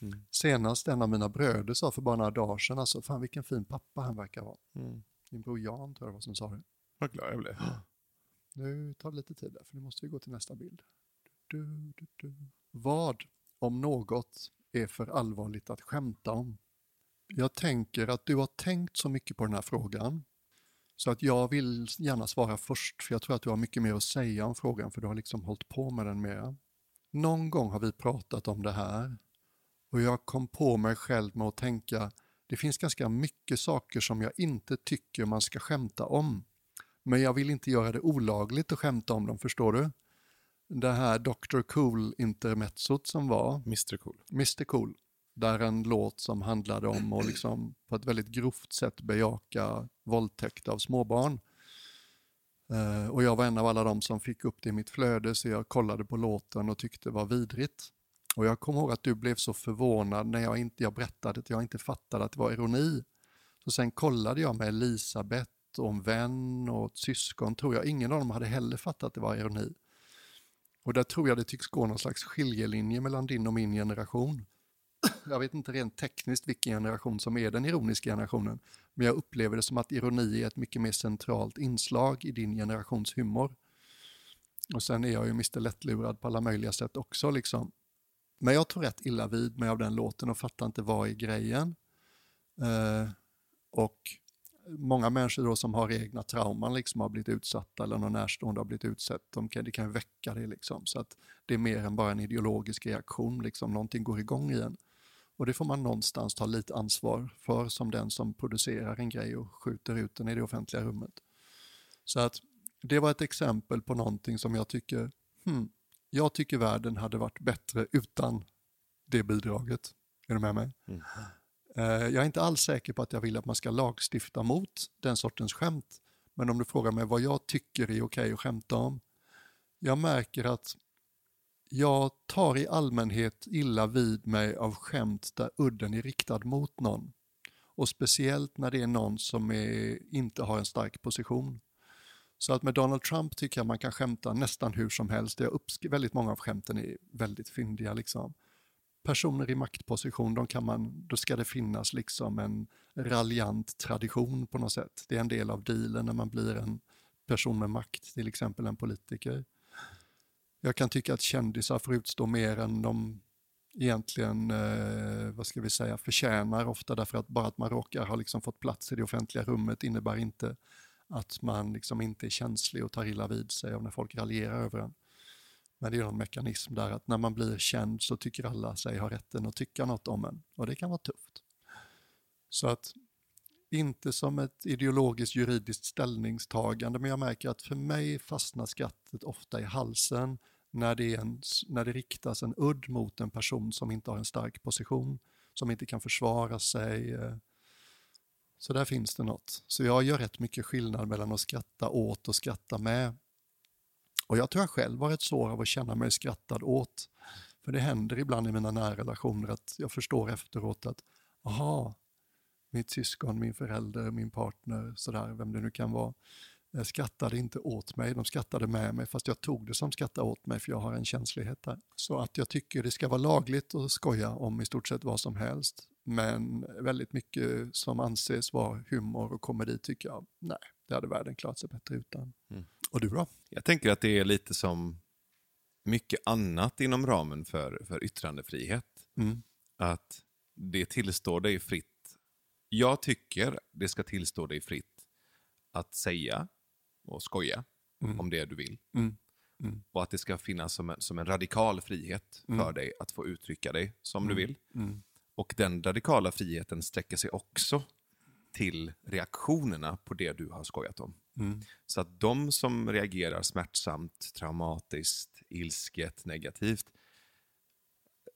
Mm. Senast en av mina bröder sa för bara några dagar sedan, alltså, fan vilken fin pappa han verkar vara. Mm. Min bror Jan tror jag var som sa det. Vad glad jag blev. Nu tar det lite tid där, för nu måste vi gå till nästa bild. Du, du, du. Vad, om något, är för allvarligt att skämta om? Jag tänker att du har tänkt så mycket på den här frågan, så att jag vill gärna svara först, för jag tror att du har mycket mer att säga om frågan, för du har liksom hållit på med den mera. Någon gång har vi pratat om det här och jag kom på mig själv med att tänka, det finns ganska mycket saker som jag inte tycker man ska skämta om. Men jag vill inte göra det olagligt att skämta om dem, förstår du? Det här Dr. Cool-intermezzot som var, Mr Cool. Mr Cool, där en låt som handlade om att liksom på ett väldigt grovt sätt bejaka våldtäkt av småbarn. Eh, och jag var en av alla de som fick upp det i mitt flöde så jag kollade på låten och tyckte det var vidrigt. Och jag kommer ihåg att du blev så förvånad när jag inte jag berättade att jag inte fattade att det var ironi. Så sen kollade jag med Elisabeth och en vän och ett syskon tror jag. Ingen av dem hade heller fattat att det var ironi. Och där tror jag det tycks gå någon slags skiljelinje mellan din och min generation. Jag vet inte rent tekniskt vilken generation som är den ironiska generationen, men jag upplever det som att ironi är ett mycket mer centralt inslag i din generations humor. Och sen är jag ju Mr Lättlurad på alla möjliga sätt också. Liksom. Men jag tog rätt illa vid mig av den låten och fattade inte vad är grejen. Eh, och många människor då som har egna trauman, liksom har blivit utsatta eller någon närstående har blivit utsatt, de kan, det kan väcka det. Liksom. Så att det är mer än bara en ideologisk reaktion, liksom. någonting går igång i en. Och det får man någonstans ta lite ansvar för som den som producerar en grej och skjuter ut den i det offentliga rummet. Så att det var ett exempel på någonting som jag tycker, hmm, jag tycker världen hade varit bättre utan det bidraget. Är du med mig? Mm. Jag är inte alls säker på att jag vill att man ska lagstifta mot den sortens skämt. Men om du frågar mig vad jag tycker är okej att skämta om. Jag märker att jag tar i allmänhet illa vid mig av skämt där udden är riktad mot någon. Och speciellt när det är någon som är, inte har en stark position. Så att med Donald Trump tycker jag man kan skämta nästan hur som helst. Jag väldigt många av skämten är väldigt fyndiga. Liksom. Personer i maktposition, de kan man, då ska det finnas liksom en raljant tradition på något sätt. Det är en del av dealen när man blir en person med makt, till exempel en politiker. Jag kan tycka att kändisar får utstå mer än de egentligen, eh, vad ska vi säga, förtjänar ofta därför att bara att man råkar ha liksom fått plats i det offentliga rummet innebär inte att man liksom inte är känslig och tar illa vid sig av när folk raljerar över en. Men det är någon mekanism där att när man blir känd så tycker alla sig ha rätten att tycka något om en och det kan vara tufft. Så att inte som ett ideologiskt juridiskt ställningstagande men jag märker att för mig fastnar skrattet ofta i halsen när det, en, när det riktas en udd mot en person som inte har en stark position, som inte kan försvara sig, eh. så där finns det något. Så jag gör rätt mycket skillnad mellan att skratta åt och skratta med. Och jag tror jag själv har rätt svår av att känna mig skrattad åt. För det händer ibland i mina nära relationer att jag förstår efteråt att aha, mitt syskon, min förälder, min partner, sådär, vem det nu kan vara, skrattade inte åt mig, de skrattade med mig fast jag tog det som skratta åt mig för jag har en känslighet där. Så att jag tycker det ska vara lagligt att skoja om i stort sett vad som helst. Men väldigt mycket som anses vara humor och komedi tycker jag, nej, det hade världen klarat sig bättre utan. Mm. Och du då? Jag tänker att det är lite som mycket annat inom ramen för, för yttrandefrihet. Mm. Att det tillstår dig fritt. Jag tycker det ska tillstå dig fritt att säga och skoja mm. om det du vill. Mm. Mm. Och att det ska finnas som en, som en radikal frihet för mm. dig att få uttrycka dig som du vill. Och den radikala friheten sträcker sig också till reaktionerna på det du har skojat om. Mm. Så att de som reagerar smärtsamt, traumatiskt, ilsket, negativt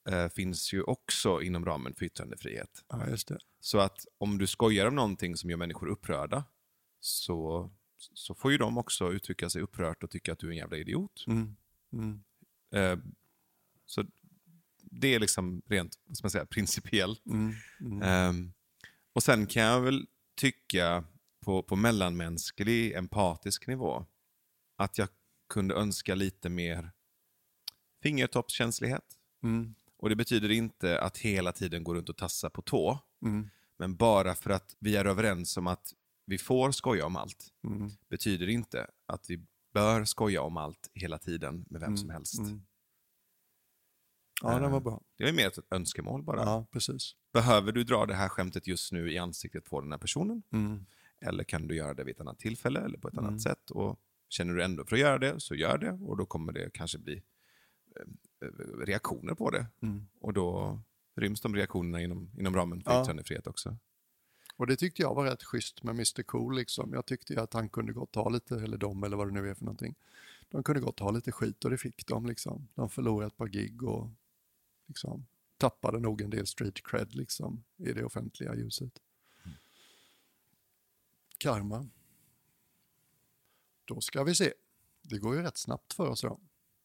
eh, finns ju också inom ramen för yttrandefrihet. Ja. Så att om du skojar om någonting som gör människor upprörda så, så får ju de också uttrycka sig upprört och tycka att du är en jävla idiot. Mm. Mm. Eh, så det är liksom rent vad man säga, principiellt. Mm. Um, och sen kan jag väl tycka på, på mellanmänsklig, empatisk nivå att jag kunde önska lite mer fingertoppskänslighet. Mm. Och det betyder inte att hela tiden gå runt och tassa på tå. Mm. Men bara för att vi är överens om att vi får skoja om allt, mm. betyder inte att vi bör skoja om allt hela tiden med vem som helst. Ja, den var bra. Det är mer ett önskemål bara. Ja, precis. Behöver du dra det här skämtet just nu i ansiktet på den här personen? Mm. Eller kan du göra det vid ett annat tillfälle eller på ett mm. annat sätt? Och Känner du ändå för att göra det, så gör det. Och då kommer det kanske bli eh, reaktioner på det. Mm. Och då ryms de reaktionerna inom, inom ramen för ja. yttrandefrihet också. Och det tyckte jag var rätt schysst med Mr Cool. Liksom. Jag tyckte att han kunde gott ta lite, eller de eller vad det nu är för någonting. De kunde gott ha lite skit och det fick de. Liksom. De förlorade ett par gig och liksom, tappade nog en del street cred liksom, i det offentliga ljuset. Mm. Karma. Då ska vi se. Det går ju rätt snabbt för oss då.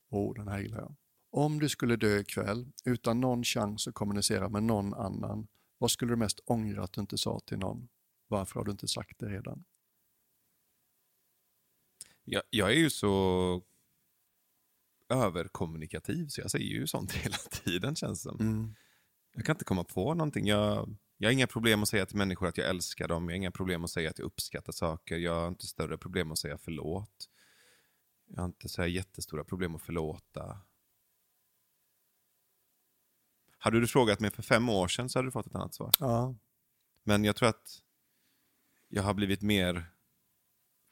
Åh, oh, den här gillar jag. Om du skulle dö ikväll utan någon chans att kommunicera med någon annan, vad skulle du mest ångra att du inte sa till någon? Varför har du inte sagt det redan? Jag, jag är ju så överkommunikativ, så jag säger ju sånt hela tiden känns det som. Mm. Jag kan inte komma på någonting. Jag, jag har inga problem att säga till människor att jag älskar dem. Jag har inga problem att säga att jag uppskattar saker. Jag har inte större problem att säga förlåt. Jag har inte så här jättestora problem att förlåta. Hade du frågat mig för fem år sedan så hade du fått ett annat svar. Ja. Men jag tror att jag har blivit mer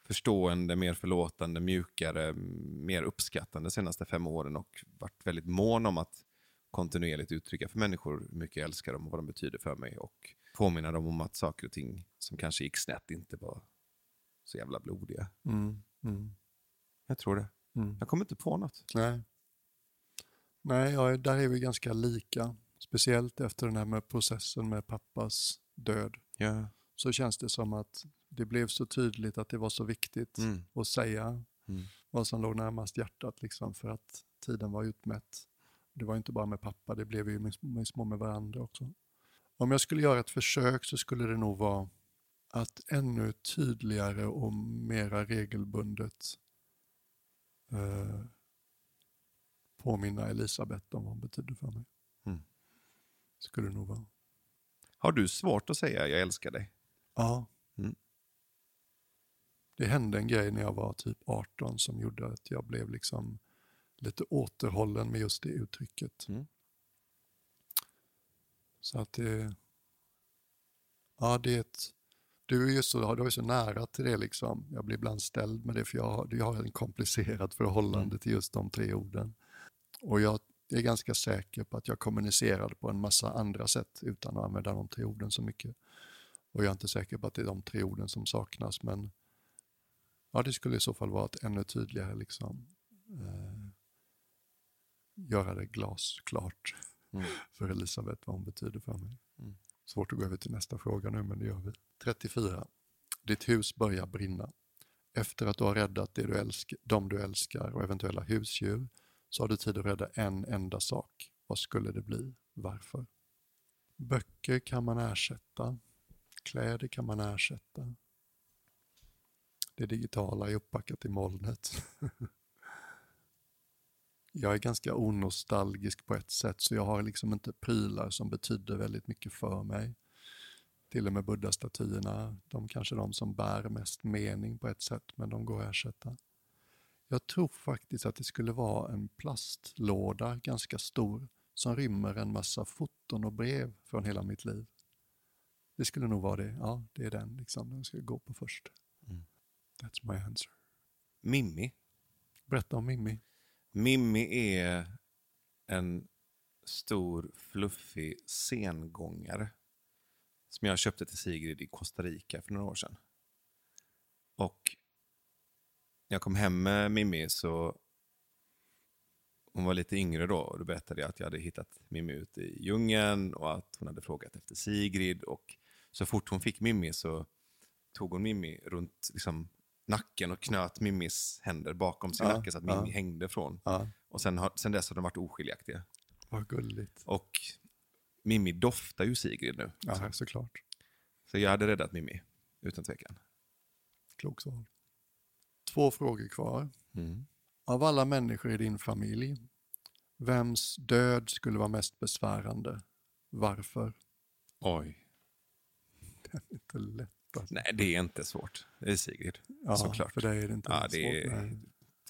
förstående, mer förlåtande, mjukare, mer uppskattande de senaste fem åren och varit väldigt mån om att kontinuerligt uttrycka för människor hur mycket jag älskar dem och vad de betyder för mig och påminna dem om att saker och ting som kanske gick snett inte var så jävla blodiga. Mm. Mm. Jag tror det. Mm. Jag kommer inte på något. Nej. Nej, ja, där är vi ganska lika. Speciellt efter den här med processen med pappas död. Ja. Så känns det som att det blev så tydligt att det var så viktigt Mm. att säga Mm. vad som låg närmast hjärtat liksom, för att tiden var utmätt. Det var inte bara med pappa, det blev ju med, med små med varandra också. Om jag skulle göra ett försök så skulle det nog vara att ännu tydligare och mera regelbundet eh, påminna Elisabeth om vad hon betyder för mig. Mm. Skulle det nog vara. Har du svårt att säga jag älskar dig? Ja. Mm. Det hände en grej när jag var typ 18 som gjorde att jag blev liksom lite återhållen med just det uttrycket. Mm. Så att det... Ja, det är ett... Du är ju så, du är så nära till det liksom. Jag blir ibland ställd med det för jag har, jag har en komplicerat förhållande Mm. till just de tre orden. Och jag är ganska säker på att jag kommunicerade på en massa andra sätt utan att använda de tre orden så mycket. Och jag är inte säker på att det är de tre orden som saknas men ja, det skulle i så fall vara att ännu tydligare liksom eh, göra det glasklart Mm. för Elisabeth vad hon betyder för mig. Mm. Svårt att gå över till nästa fråga nu, men det gör vi. 34. Ditt hus börjar brinna. Efter att du har räddat det du älsk de du älskar och eventuella husdjur så har du tid att rädda en enda sak. Vad skulle det bli? Varför? Böcker kan man ersätta. Kläder kan man ersätta. Det digitala är uppbackat i molnet. jag är ganska onostalgisk på ett sätt så jag har liksom inte prylar som betyder väldigt mycket för mig. Till och med buddha-statyerna, de kanske är de som bär mest mening på ett sätt men de går att ersätta. Jag tror faktiskt att det skulle vara en plastlåda ganska stor som rymmer en massa foton och brev från hela mitt liv. Det skulle nog vara det. Ja, det är den liksom. Den ska gå på först. Mm. That's my answer. Mimmi. Berätta om Mimmi. Mimmi är en stor fluffig sengångare som jag köpte till Sigrid i Costa Rica för några år sedan. Och när jag kom hem med Mimmi så hon var lite yngre då och då berättade jag att jag hade hittat Mimmi ute i djungeln och att hon hade frågat efter Sigrid och så fort hon fick Mimmi så tog hon Mimmi runt liksom, nacken och knöt Mimmis händer bakom sin Ja, nacke så att ja. Mimmi hängde från. Ja, Och sen, har, sen dess har de varit oskiljaktiga. vad gulligt. Och Mimmi doftar ju Sigrid nu. Ja, såklart. Så jag hade räddat Mimmi, utan tvekan. Klok svar. Två frågor kvar. Mm. Av alla människor i din familj, vems död skulle vara mest besvärande? Varför? Oj. Det är inte lätt. Alltså. Nej, det är inte svårt. Det är Sigrid. Ja, såklart. För dig är det inte Ja, svårt. det är Nej.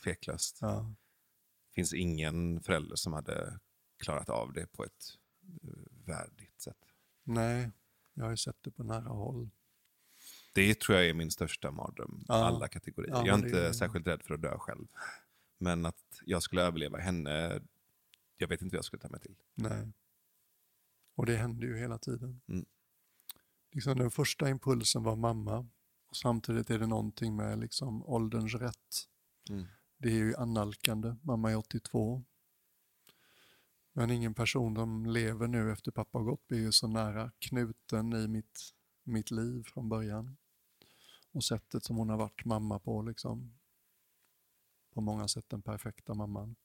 tveklöst. Ja. Det finns ingen förälder som hade klarat av det på ett eh, värdigt sätt. Nej, jag har ju sett det på nära håll. Det tror jag är min största mardröm. Ja. Alla kategorier. Ja, jag är inte är- särskilt rädd för att dö själv. Men att jag skulle överleva henne, jag vet inte vad jag skulle ta mig till. Nej. Och det händer ju hela tiden. Mm. Liksom den första impulsen var mamma och samtidigt är det någonting med liksom ålderns rätt. Mm. Det är ju annalkande. Mamma är 82. Men ingen person som lever nu efter pappa har gått blir ju så nära knuten i mitt, mitt liv från början. Och sättet som hon har varit mamma på liksom. På många sätt den perfekta mamman.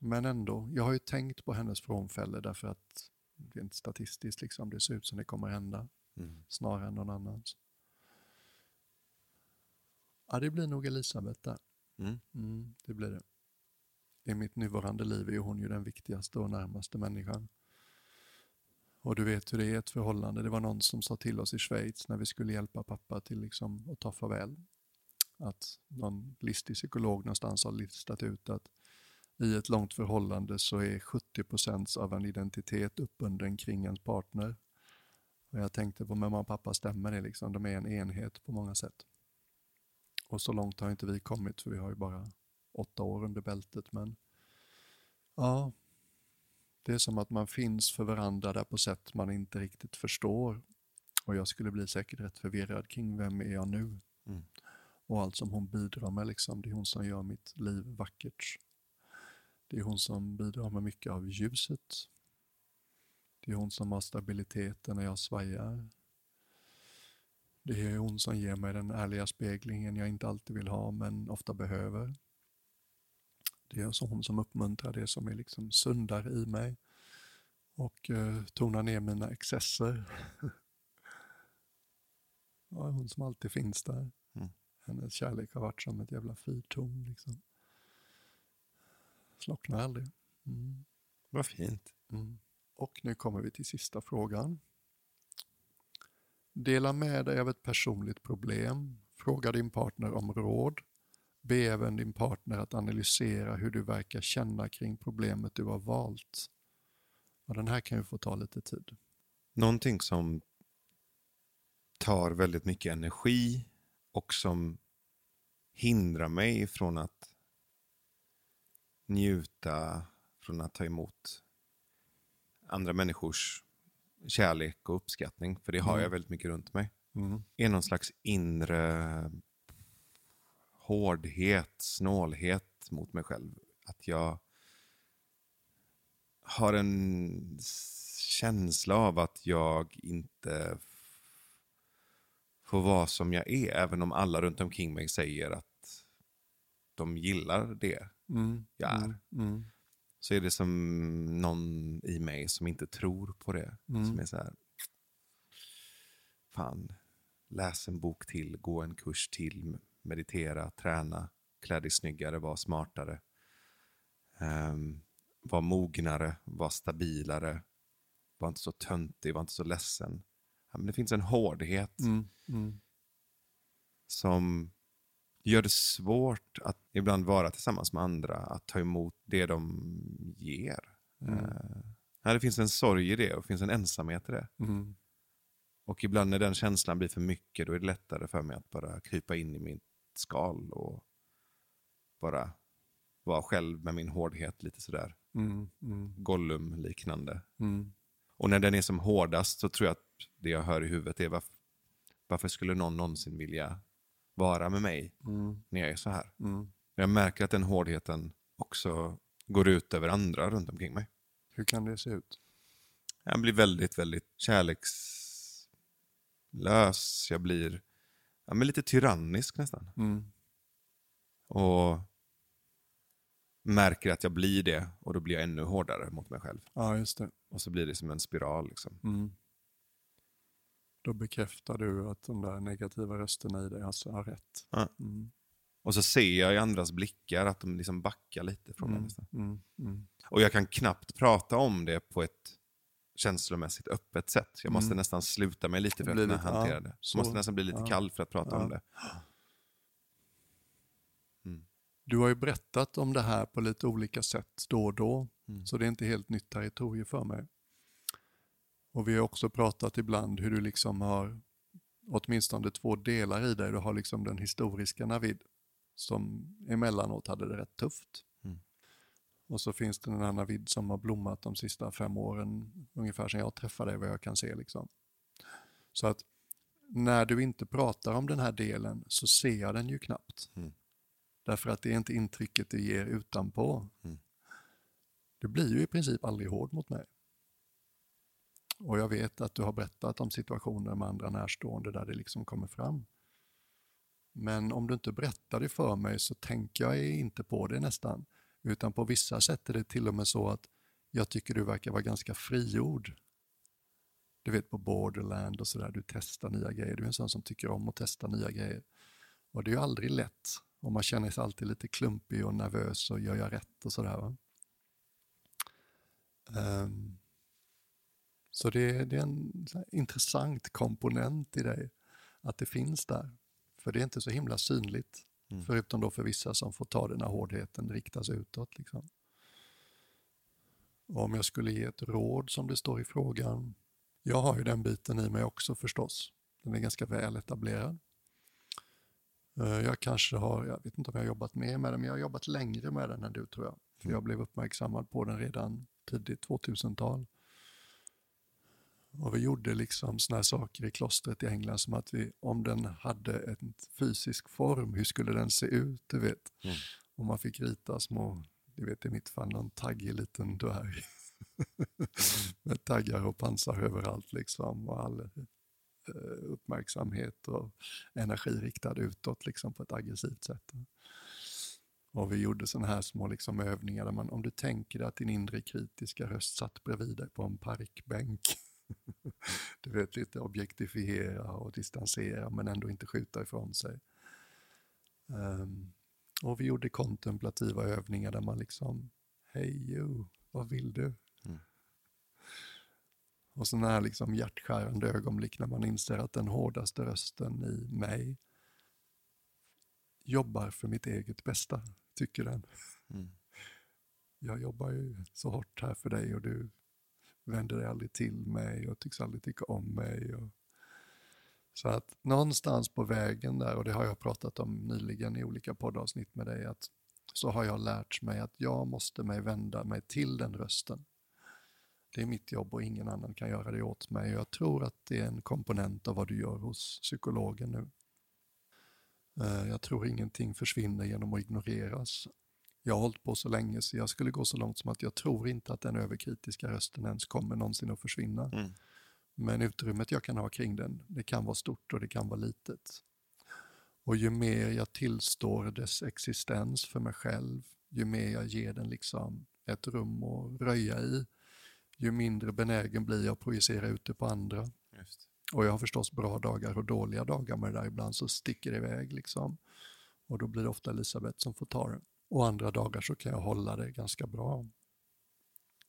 Men ändå, jag har ju tänkt på hennes frånfälle därför att rent statistiskt liksom, det ser ut som det kommer hända Mm. snarare än någon annans. Ja, det blir nog Elisabeth där. Mm. Mm, det blir det. I mitt nuvarande liv är hon ju den viktigaste och närmaste människan. Och du vet hur det är i ett förhållande. Det var någon som sa till oss i Schweiz när vi skulle hjälpa pappa till liksom att ta farväl. Att någon listig psykolog någonstans har listat ut att i ett långt förhållande så är 70 procent av en identitet uppbunden kring ens partner. Och jag tänkte på mamma och pappa stämmer det liksom. De är en enhet på många sätt. Och så långt har inte vi kommit för vi har ju bara åtta år under bältet. Men ja, det är som att man finns för varandra där på sätt man inte riktigt förstår. Och jag skulle bli säkert rätt förvirrad kring vem är jag nu? Mm. Och allt som hon bidrar med, liksom, det är hon som gör mitt liv vackert. Det är hon som bidrar med mycket av ljuset. Det är hon som har stabiliteten när jag svajar. Det är hon som ger mig den ärliga speglingen jag inte alltid vill ha men ofta behöver. Det är hon som uppmuntrar det som är liksom sundare i mig och eh, tonar ner mina excesser. ja, hon som alltid finns där. Mm. Hennes kärlek har varit som ett jävla fyrtorn. Liksom. Slocknar aldrig. Mm. Vad fint. Mm. Och nu kommer vi till sista frågan. Dela med dig av ett personligt problem. Fråga din partner om råd. Be även din partner att analysera hur du verkar känna kring problemet du har valt. Och den här kan ju få ta lite tid. Någonting som tar väldigt mycket energi och som hindrar mig från att njuta, från att ta emot andra människors kärlek och uppskattning, för det har Mm. jag väldigt mycket runt mig, Mm. är någon slags inre hårdhet, snålhet mot mig själv. Att jag har en känsla av att jag inte får vara som jag är, även om alla runt omkring mig säger att de gillar det Mm. jag är. Mm. Mm. Så är det som någon i mig som inte tror på det. Mm. Som är så här, fan, läs en bok till, gå en kurs till, meditera, träna, klä dig snyggare, var smartare. Um, var mognare, var stabilare, var inte så töntig, var inte så ledsen. Ja, men det finns en hårdhet Mm. Mm. som gör det svårt att ibland vara tillsammans med andra, att ta emot det de ger. Mm. Ja, det finns en sorg i det och det finns en ensamhet i det. Mm. Och ibland när den känslan blir för mycket, då är det lättare för mig att bara krypa in i mitt skal och bara vara själv med min hårdhet lite sådär Mm. Mm. Gollum-liknande. Mm. Och när den är som hårdast så tror jag att det jag hör i huvudet är varför, varför skulle någon någonsin vilja vara med mig Mm. när jag är så här? Mm. Jag märker att den hårdheten också går ut över andra runt omkring mig. Hur kan det se ut? Jag blir väldigt, väldigt kärlekslös. Jag blir ja, men lite tyrannisk nästan. Mm. Och märker att jag blir det och då blir jag ännu hårdare mot mig själv. Ja, just det. Och så blir det som en spiral. Liksom. Mm. Då bekräftar du att de där negativa rösterna i dig alltså har rätt. Ja. Mm. Och så ser jag i andras blickar att de liksom backar lite från mig. Mm. nästan. Mm. Mm. Och jag kan knappt prata om det på ett känslomässigt öppet sätt. Jag måste Mm. nästan sluta mig lite för att kunna hantera ja, det. så- Jag måste nästan bli lite ja. kall för att prata Ja. om det. Du har ju berättat om det här på lite olika sätt då och då, Mm. så det är inte helt nytt territorium för mig. Och vi har också pratat ibland hur du liksom har åtminstone två delar i dig. Du har liksom den historiska Navid som emellanåt hade det rätt tufft. Och så finns det den här Navid som har blommat de sista fem åren, ungefär sedan jag träffade dig vad jag kan se. Liksom. Så att när du inte pratar om den här delen så ser jag den ju knappt. Mm. Därför att det är inte intrycket det ger utanpå. Mm. Du blir ju i princip aldrig hård mot mig. Och jag vet att du har berättat om situationer med andra närstående där det liksom kommer fram. Men om du inte berättar det för mig så tänker jag inte på det nästan. Utan på vissa sätt är det till och med så att jag tycker du verkar vara ganska frigjord. Du vet på Borderland och sådär, du testar nya grejer. Du är en sån som tycker om att testa nya grejer. Och det är ju aldrig lätt Och man känner sig alltid lite klumpig och nervös och gör jag rätt och sådär. Va? Um, så det, det, är en intressant komponent i dig, att det finns där. För det är inte så himla synligt, mm. förutom då för vissa som får ta det när hårdheten riktas utåt. Liksom. Om jag skulle ge ett råd som det står i frågan, jag har ju den biten i mig också förstås. Den är ganska väl etablerad. Eh, jag kanske har, jag vet inte om jag har jobbat mer med den, men jag har jobbat längre med den än du tror jag. För jag blev uppmärksammad på den redan tidigt 2000-tal. Och vi gjorde liksom såna saker i klostret i England som att vi, om den hade en fysisk form, hur skulle den se ut? Du vet. Mm. Och man fick rita små, du vet i mitt fall någon taggig liten dvärg. Med taggar och pansar överallt liksom. Och all eh, uppmärksamhet och energi riktad utåt liksom, på ett aggressivt sätt. Och vi gjorde sådana här små liksom, övningar där man, om du tänker dig att din inre kritiska röst satt bredvid dig på en parkbänk. du vet, lite objektifiera och distansera men ändå inte skjuta ifrån sig. Um, och vi gjorde kontemplativa övningar där man liksom, hej you, vad vill du? Mm. Och sådana här liksom hjärtskärande ögonblick när man inser att den hårdaste rösten i mig jobbar för mitt eget bästa, tycker den. Mm. Jag jobbar ju så hårt här för dig och du vänder dig aldrig till mig och tycks aldrig tycka om mig. Och... Så att någonstans på vägen där, och det har jag pratat om nyligen i olika poddavsnitt med dig, att så har jag lärt mig att jag måste mig vända mig till den rösten. Det är mitt jobb och ingen annan kan göra det åt mig. Jag tror att det är en komponent av vad du gör hos psykologen nu. Eh, jag tror ingenting försvinner genom att ignoreras. Jag har hållit på så länge så jag skulle gå så långt som att jag tror inte att den överkritiska rösten ens kommer någonsin att försvinna. Mm. Men utrymmet jag kan ha kring den, det kan vara stort och det kan vara litet. Och ju mer jag tillstår dess existens för mig själv, ju mer jag ger den liksom ett rum att röja i, ju mindre benägen blir jag att projicera ut det på andra. Just. Och jag har förstås bra dagar och dåliga dagar med det där. Ibland så sticker det iväg liksom. Och då blir det ofta Elisabeth som får ta det. Och andra dagar så kan jag hålla det ganska bra.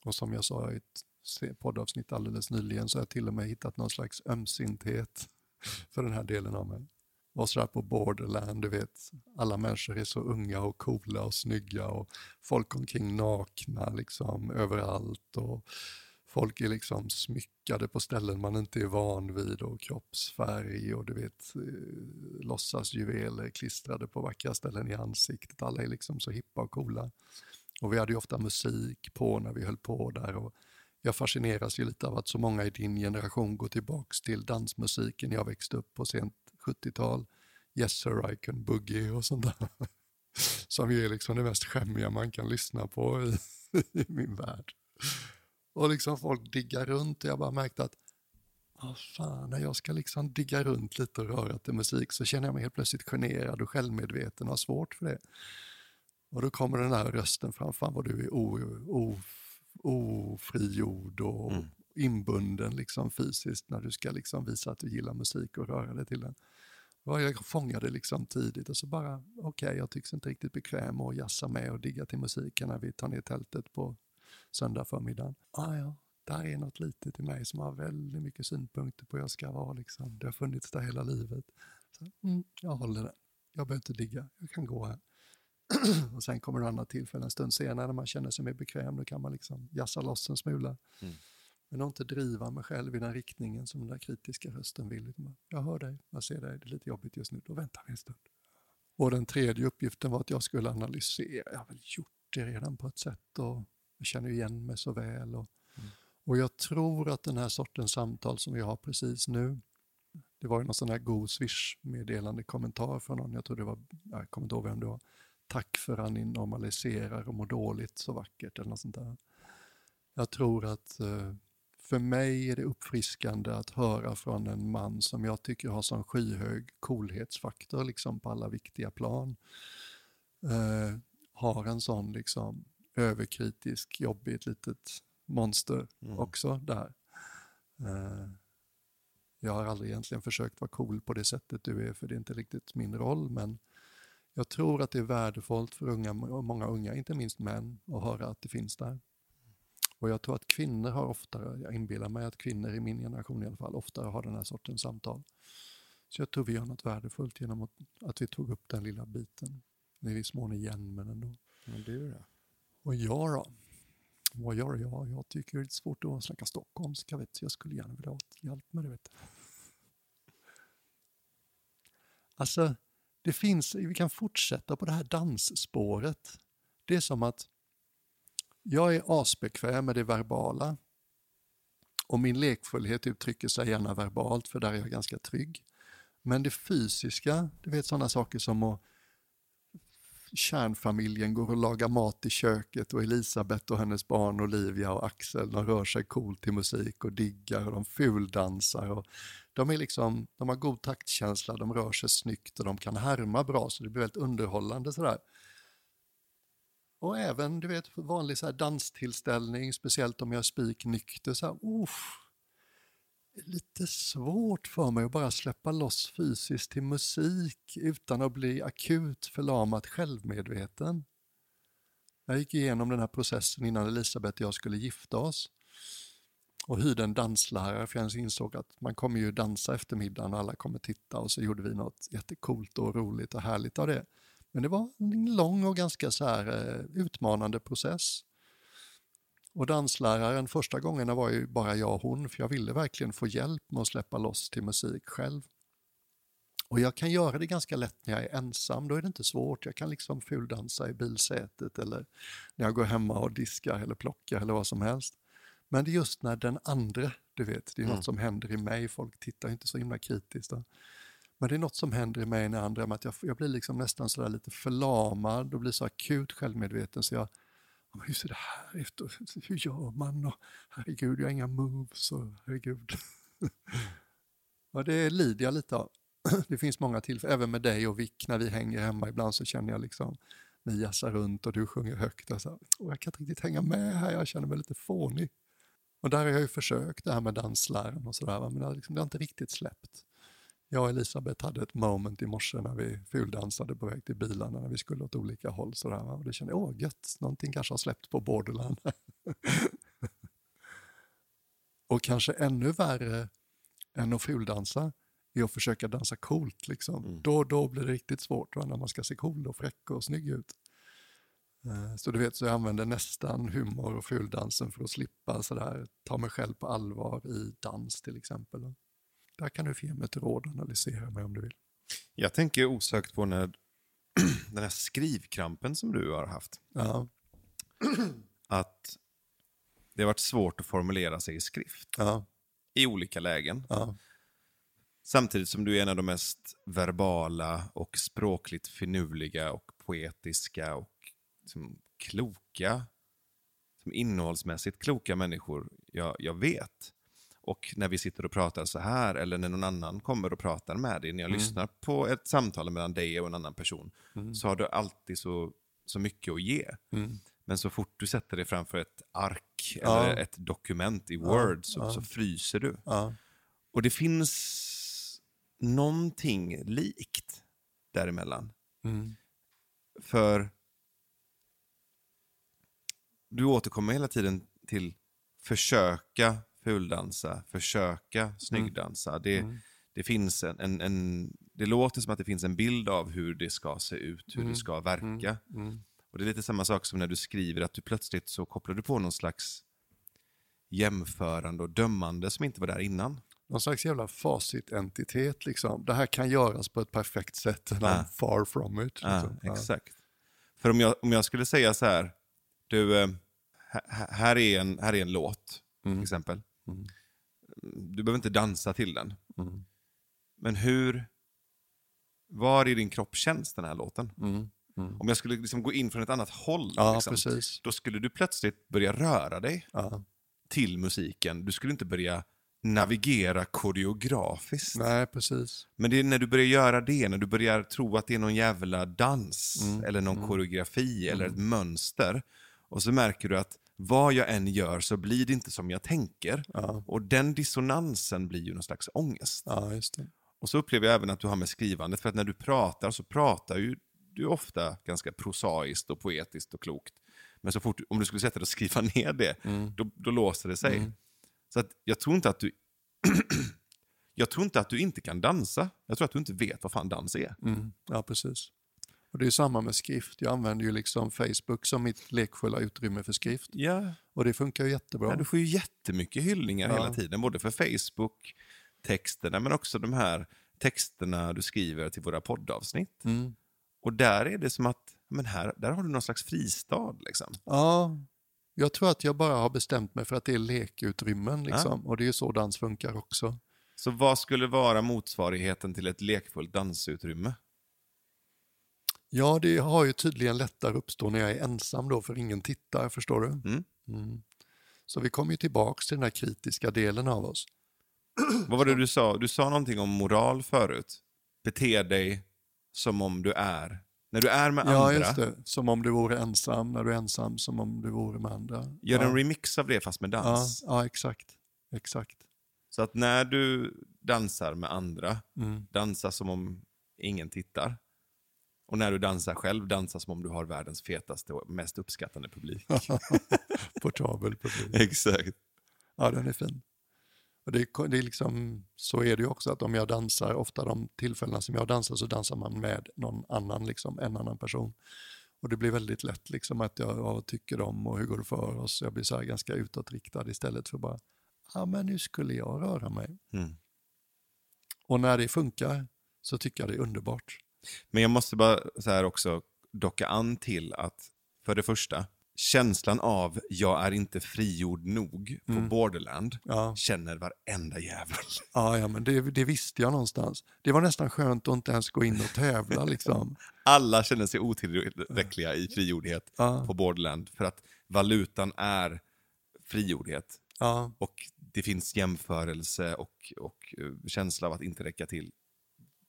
Och som jag sa i ett poddavsnitt alldeles nyligen så har jag till och med hittat någon slags ömsinthet för den här delen av mig. Och sådär på borderland, du vet, alla människor är så unga och coola och snygga och folk omkring nakna liksom överallt. Och folk är liksom smyckade på ställen man inte är van vid och kroppsfärg och du vet eh, låtsasjuveler klistrade på vackra ställen i ansiktet. Alla är liksom så hippa och coola. Och vi hade ju ofta musik på när vi höll på där och jag fascineras ju lite av att så många i din generation går tillbaks till dansmusiken jag växte upp på sent 70-tal. Yes sir I can boogie och sånt där. Som ju är liksom det mest skämmiga man kan lyssna på i, i min värld. Och liksom folk diggar runt och jag bara märkte att ah, fan, när jag ska liksom digga runt lite och röra till musik så känner jag mig helt plötsligt generad och självmedveten och har svårt för det. Och då kommer den här rösten fram, fan vad du är ofrigjord och mm. inbunden liksom fysiskt när du ska liksom visa att du gillar musik och röra dig till den. Och jag fångade liksom tidigt och så bara, okej, okay, jag tycks inte riktigt bekväm att jassa med och digga till musiken när vi tar ner tältet på söndag förmiddag. Ah, ja, där är något litet i mig som har väldigt mycket synpunkter på hur jag ska vara. Liksom. Det har funnits där hela livet. Så, mm, jag håller det. Jag behöver inte digga, jag kan gå här. och sen kommer det andra tillfällen en stund senare när man känner sig mer bekväm. Då kan man liksom jassa loss en smula. Mm. Men inte driva mig själv i den riktningen som den där kritiska rösten vill. Jag hör dig, jag ser dig, det är lite jobbigt just nu. Då väntar vi en stund. Och den tredje uppgiften var att jag skulle analysera. Jag har väl gjort det redan på ett sätt och jag känner igen mig så väl. Och, mm. och jag tror att den här sortens samtal som vi har precis nu, det var ju någon sån här god swish-meddelande kommentar från någon, jag tror det var, jag kommer inte ihåg vem det var, tack för att ni normaliserar och mår dåligt så vackert eller något sånt där. Jag tror att eh, för mig är det uppfriskande att höra från en man som jag tycker har sån skyhög coolhetsfaktor liksom på alla viktiga plan. Eh, har en sån liksom överkritisk, jobbigt litet monster mm. också där. Uh, jag har aldrig egentligen försökt vara cool på det sättet du är, för det är inte riktigt min roll, men Jag tror att det är värdefullt för unga, många unga, inte minst män, att höra att det finns där. Och jag tror att kvinnor har oftare, jag inbillar mig att kvinnor i min generation i alla fall, oftare har den här sortens samtal. Så jag tror vi gör något värdefullt genom att, att vi tog upp den lilla biten. I viss mån igen, men ändå. Men du då? Och jag då? Vad gör jag? Jag tycker det är lite svårt att snacka stockholmska. Vet. Jag skulle gärna vilja ha hjälp med det. Vet. Alltså, det finns, vi kan fortsätta på det här dansspåret. Det är som att jag är asbekväm med det verbala. Och min lekfullhet uttrycker sig gärna verbalt, för där är jag ganska trygg. Men det fysiska, du vet sådana saker som att kärnfamiljen går och lagar mat i köket och Elisabeth och hennes barn Olivia och Axel de rör sig coolt till musik och diggar och de fuldansar. Och de, är liksom, de har god taktkänsla, de rör sig snyggt och de kan härma bra så det blir väldigt underhållande. Sådär. Och även du vet, vanlig så här danstillställning, speciellt om jag är spiknykter. Så här, lite svårt för mig att bara släppa loss fysiskt till musik utan att bli akut förlamat självmedveten. Jag gick igenom den här processen innan Elisabeth och jag skulle gifta oss och hyrde en danslärare för jag insåg att man kommer ju dansa eftermiddagen och alla kommer titta och så gjorde vi något jättekult och roligt och härligt av det. Men det var en lång och ganska så här, eh, utmanande process. Och dansläraren första gångerna var ju bara jag och hon, för jag ville verkligen få hjälp med att släppa loss till musik själv. Och jag kan göra det ganska lätt när jag är ensam, då är det inte svårt. Jag kan liksom fuldansa i bilsätet eller när jag går hemma och diskar eller plockar eller vad som helst. Men det är just när den andra, du vet, det är mm. något som händer i mig, folk tittar inte så himla kritiskt. Då. Men det är något som händer i mig när andra, att jag, jag blir liksom nästan sådär lite förlamad och blir så akut självmedveten så jag hur ser det här ut? Hur gör man? Och, herregud, jag har inga moves. Och, herregud. ja, det lider jag lite av. Det finns många tillfällen, även med dig och Vick, när vi hänger hemma ibland så känner jag liksom, ni jassar runt och du sjunger högt. Och så, och jag kan inte riktigt hänga med här, jag känner mig lite fånig. Och där har jag ju försökt det här med dansläran och sådär, men det har, liksom, det har inte riktigt släppt. Jag och Elisabeth hade ett moment i morse när vi fuldansade på väg till bilarna när vi skulle åt olika håll. Sådär, och det kände jag, åh gött, någonting kanske har släppt på borderland. och kanske ännu värre än att fuldansa är att försöka dansa coolt. Liksom. Mm. Då, då blir det riktigt svårt va? när man ska se cool och fräck och snygg ut. Eh, så du vet, så jag använder nästan humor och fuldansen för att slippa sådär, ta mig själv på allvar i dans till exempel. Där kan du få ge mig ett råd och analysera mig om du vill. Jag tänker osökt på när, den här skrivkrampen som du har haft. Ja. Att det har varit svårt att formulera sig i skrift. Ja. I olika lägen. Ja. Samtidigt som du är en av de mest verbala och språkligt finurliga och poetiska och liksom kloka, som innehållsmässigt kloka människor jag, jag vet. Och när vi sitter och pratar så här, eller när någon annan kommer och pratar med dig, när jag mm. lyssnar på ett samtal mellan dig och en annan person, mm. så har du alltid så, så mycket att ge. Mm. Men så fort du sätter dig framför ett ark ja. eller ett dokument i Word så, ja. så fryser du. Ja. Och det finns någonting likt däremellan. Mm. För du återkommer hela tiden till försöka fuldansa, försöka snyggdansa. Mm. Det, mm. det, finns en, en, en, det låter som att det finns en bild av hur det ska se ut, hur mm. det ska verka. Mm. Mm. Och Det är lite samma sak som när du skriver, att du plötsligt så kopplar du på någon slags jämförande och dömande som inte var där innan. Någon slags jävla facitentitet liksom. Det här kan göras på ett perfekt sätt, and I'm far from it. Liksom. Ja, exakt. För om jag, om jag skulle säga så här, du, eh, här är en, här är en låt, mm. till exempel. Mm. Du behöver inte dansa till den. Mm. Men hur... Var i din kropp känns den här låten? Mm. mm. Om jag skulle liksom gå in från ett annat håll, ja, liksom, då skulle du plötsligt börja röra dig ja. till musiken. Du skulle inte börja navigera koreografiskt. Nej, precis. Men det är när du börjar göra det, när du börjar tro att det är någon jävla dans, mm. eller någon mm. koreografi, eller ett mönster. Och så märker du att vad jag än gör så blir det inte som jag tänker. Ja. Och den dissonansen blir ju någon slags ångest. Ja, just det. Och så upplever jag även att du har med skrivandet, för att när du pratar så pratar ju du ofta ganska prosaiskt och poetiskt och klokt. Men så fort, om du skulle sätta dig och skriva ner det, då, då låser det sig. Så att jag tror inte att du... jag tror inte att du inte kan dansa. Jag tror att du inte vet vad fan dans är. Mm. Ja, precis. Och det är samma med skrift. Jag använder ju liksom Facebook som mitt lekfulla utrymme för skrift. Ja, Och det funkar ju jättebra. Ja, du får ju jättemycket hyllningar Ja. hela tiden, både för Facebook-texterna men också de här texterna du skriver till våra poddavsnitt. Mm. Och där är det som att, men här, där har du någon slags fristad. Liksom. Ja, jag tror att jag bara har bestämt mig för att det är lekutrymmen liksom. Och det är ju så dans funkar också. Så vad skulle vara motsvarigheten till ett lekfullt dansutrymme? Ja, det har ju tydligen lättare uppstå när jag är ensam då, för ingen tittar, förstår du? Mm. Mm. Så vi kommer ju tillbaks till den här kritiska delen av oss. Vad var det du sa? Du sa någonting om moral förut. Bete dig som om du är. När du är med Ja, andra, just det. Som om du vore ensam, när du är ensam som om du vore med andra. gör ja. en remix av det fast med ja, dans. ja, exakt. Exakt. Så att när du dansar med andra, Mm. dansa som om ingen tittar. Och när du dansar själv, dansa som om du har världens fetaste och mest uppskattande publik. Portabel publik. Exakt. Ja, den är fin. Och det, är- det är liksom, så är det ju också att om jag dansar, ofta de tillfällena som jag dansar så dansar man med någon annan, liksom, en annan person. Och det blir väldigt lätt liksom att jag ja, vad tycker om och hur går det för oss. Jag blir så här ganska utåtriktad istället för bara, ja men nu skulle jag röra mig. Mm. Och när det funkar så tycker jag det är underbart. Men jag måste bara så här också docka an till att, för det första, känslan av jag är inte frigjord nog på Borderland Ja, känner varenda jävel. ja, ja men det, det visste jag någonstans. Det var nästan skönt att inte ens gå in och tävla liksom. Alla känner sig otillräckliga i frigjordhet Ja. på Borderland för att valutan är frigjordhet. Ja, Och det finns jämförelse och, och eh, känsla av att inte räcka till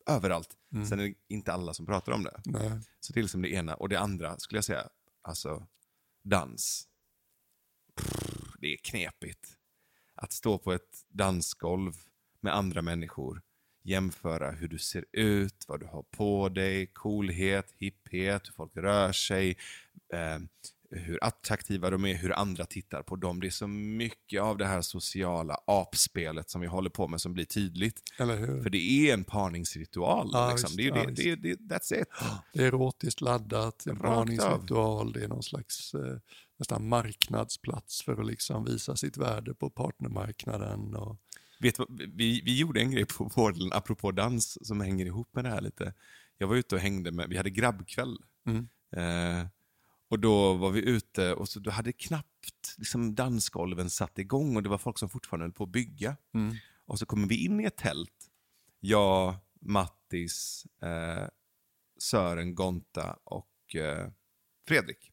överallt. Sen är det inte alla som pratar om det. nej. Så till som det ena. Och det andra skulle jag säga, alltså dans. Prr, det är knepigt. Att stå på ett dansgolv med andra människor, jämföra hur du ser ut, vad du har på dig, coolhet, hipphet, hur folk rör sig, eh, hur attraktiva de är, hur andra tittar på dem. Det är så mycket av det här sociala apspelet som vi håller på med som blir tydligt. Eller hur? För det är en parningsritual. Ja, liksom. visst, det är ja, det, det, det, that's it. Det är erotiskt laddat, en Rakt parningsritual, det är någon slags eh, nästan marknadsplats för att liksom visa sitt värde på partnermarknaden. Och, Vet vad, vi, vi gjorde en grej på Borderland, apropå dans, som hänger ihop med det här lite. Jag var ute och hängde med, vi hade grabbkväll. Mm. Eh, och då var vi ute och så då hade knappt liksom, dansgolven satt igång och det var folk som fortfarande höll på att bygga. mm, Och så kommer vi in i ett tält. Jag, Mattis, eh, Sören, Gonta och eh, Fredrik.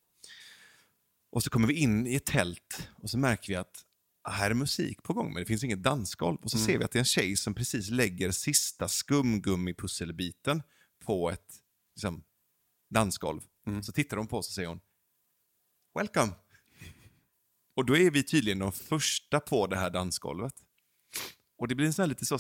Och så kommer vi in i ett tält och så märker vi att här är musik på gång men det finns inget dansgolv. Och så ser vi att det är en tjej som precis lägger sista skumgummipusselbiten på ett liksom, dansgolv. Så tittar hon på oss och säger hon Welcome! Och då är vi tydligen de första på det här dansgolvet. Och det blir en sån här lite så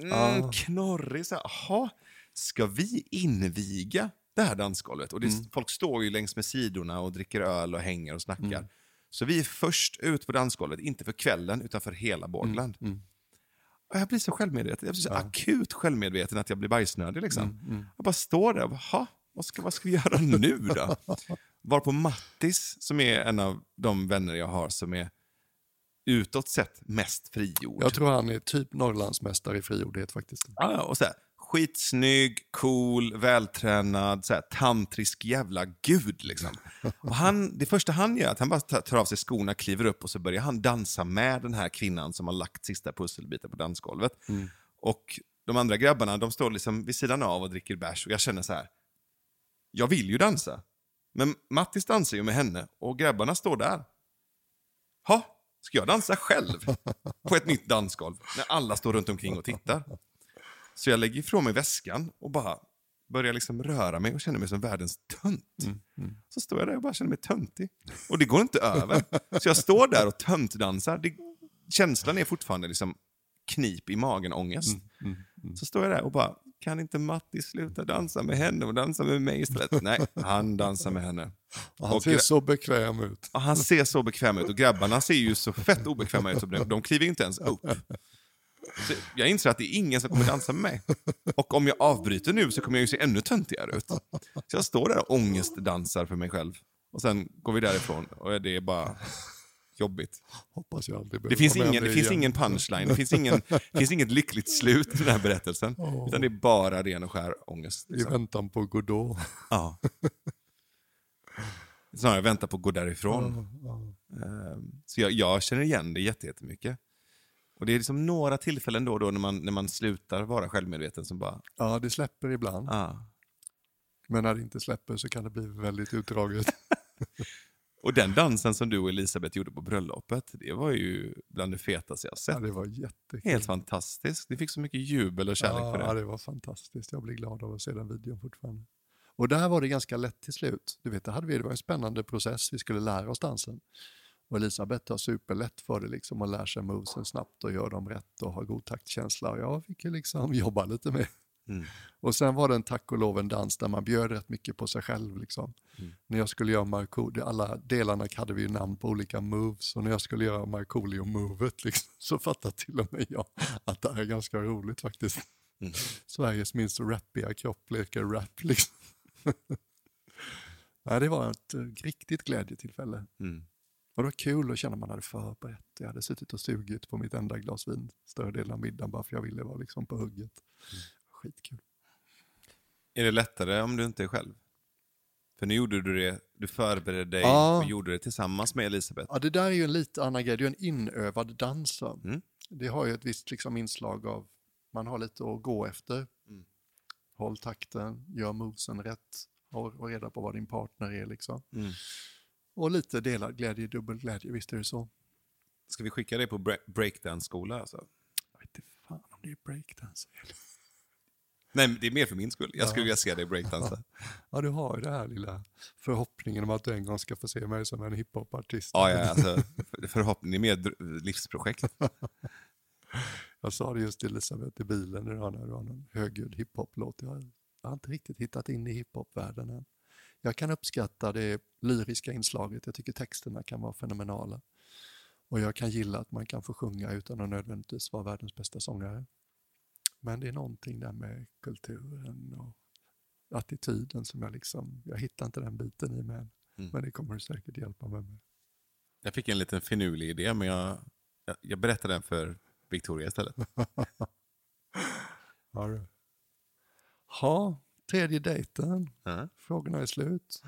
mm, Ah. knorrig, så här, aha, ska vi inviga det här dansgolvet? Och det, Mm. folk står ju längs med sidorna och dricker öl och hänger och snackar. Mm. Så vi är först ut på dansgolvet, inte för kvällen utan för hela Borderland. mm. Och jag blir så självmedveten, jag blir så akut självmedveten att jag blir bajsnödig. Liksom. Mm, Jag bara står där och bara, "Ha, vad ska, vad ska vi göra nu då? Varpå Mattis, som är en av de vänner jag har som är utåt sett mest frigjord. Jag tror han är typ Norrlandsmästare i frigjordhet faktiskt. Ja, och så här, skitsnygg, cool, vältränad, så här, tantrisk jävla gud. Liksom. Och han, det första han gör är att han bara tar av sig skorna, kliver upp och så börjar han dansa med den här kvinnan som har lagt sista pusselbiten på dansgolvet. Och de andra grabbarna de står liksom vid sidan av och dricker bärs och jag känner så här. Jag vill ju dansa. Men Mattis dansar ju med henne och grabbarna står där. Ha, ska jag dansa själv på ett nytt dansgolv när alla står runt omkring och tittar? Så jag lägger ifrån mig väskan och bara börjar liksom röra mig och känner mig som världens tönt. Så står jag där och bara känner mig töntig. Och det går inte över. Så jag står där och töntdansar. Det, känslan är fortfarande liksom knip i magen, ångest. Så står jag där och bara kan inte Matti sluta dansa med henne och dansa med mig istället? Nej, han dansar med henne. Han Och ser så bekväm ut. Och han ser så bekväm ut och grabbarna ser ju så fett obekväma ut. De- De kliver inte ens upp. Så jag inser att det är ingen som kommer dansa med mig. Och om jag avbryter nu så kommer jag ju se ännu töntigare ut. Så jag står där och ångestdansar för mig själv. Och sen går vi därifrån och det är bara jobbigt. Hoppas jag aldrig Det finns ingen, det finns ingen punchline, det finns, ingen, det finns inget lyckligt slut i den här berättelsen. Åh. Utan det är bara ren och skär ångest. I Liksom. väntan på Godot. Ja. Snarare vänta på att gå därifrån. Ehm, Så jag, jag känner igen det jätte- jättemycket. Och det är liksom några tillfällen då och då när man, när man slutar vara självmedveten som bara, ja, det släpper ibland. ah. Men när det inte släpper så kan det bli väldigt utdraget. Och den dansen som du och Elisabeth gjorde på bröllopet, det var ju bland det fetaste jag Ja, sett. det var jättekul. Helt fantastiskt. Ni fick så mycket jubel och kärlek ja, för Ja, det. det var fantastiskt. Jag blir glad av att se den videon fortfarande. Och där var det ganska lätt till slut. Du vet, det, hade vi, det var en spännande process. Vi skulle lära oss dansen. Och Elisabeth har superlätt för det liksom och lär sig movesen snabbt och gör dem rätt och har god taktkänsla. Och jag fick ju liksom jobba lite med. Mm. Och sen var det en tack och lov en dans där man bjöd rätt mycket på sig själv. Liksom. Mm. När jag skulle göra Markoolio, alla delarna hade vi namn på olika moves. Och när jag skulle göra Markoolio-movet liksom, så fattade till och med jag att det här är ganska roligt faktiskt. Mm. Sveriges minst rappiga kropp leker rap. Liksom. ja, det var ett eh, riktigt glädjetillfälle. Mm. Och det var kul att känna att man hade förberett. Jag hade suttit och sugit på mitt enda glas vin större delen av middagen bara för jag ville vara liksom på hugget. Skitkul. Är det lättare om du inte är själv? För nu gjorde du det, du förberedde dig Ja. och gjorde det tillsammans med Elisabeth. Ja, det där är ju en lite annan grej. Det är ju en inövad dans. Mm. Det har ju ett visst liksom inslag av, man har lite att gå efter. Mm. Håll takten, gör movesen rätt, ha reda på vad din partner är liksom. Mm. Och lite delad glädje, dubbel glädje, visst är det så? Ska vi skicka dig på bre- breakdance-skola? Alltså? Jag vet inte fan om det är breakdance. Nej, det är mer för min skull. Jag skulle Ja. vilja se dig breakdansa. Ja, du har ju den här lilla förhoppningen om att du en gång ska få se mig som en hiphopartist. Ja, ja, alltså, för- förhoppning, det är mer livsprojekt. Jag sa det just till Elisabeth i bilen idag när det var någon högljudd hiphop-låt. Jag har inte riktigt hittat in i hiphop-världen än. Jag kan uppskatta det lyriska inslaget. Jag tycker texterna kan vara fenomenala. Och jag kan gilla att man kan få sjunga utan att nödvändigtvis vara världens bästa sångare. Men det är någonting där med kulturen och attityden som jag liksom, jag hittar inte den biten i mig än. Mm. Men det kommer du säkert hjälpa mig med. Jag fick en liten finurlig idé, men jag, jag, jag berättar den för Victoria istället. Ja, du. Ha, tredje dejten. Ja. Frågorna är slut.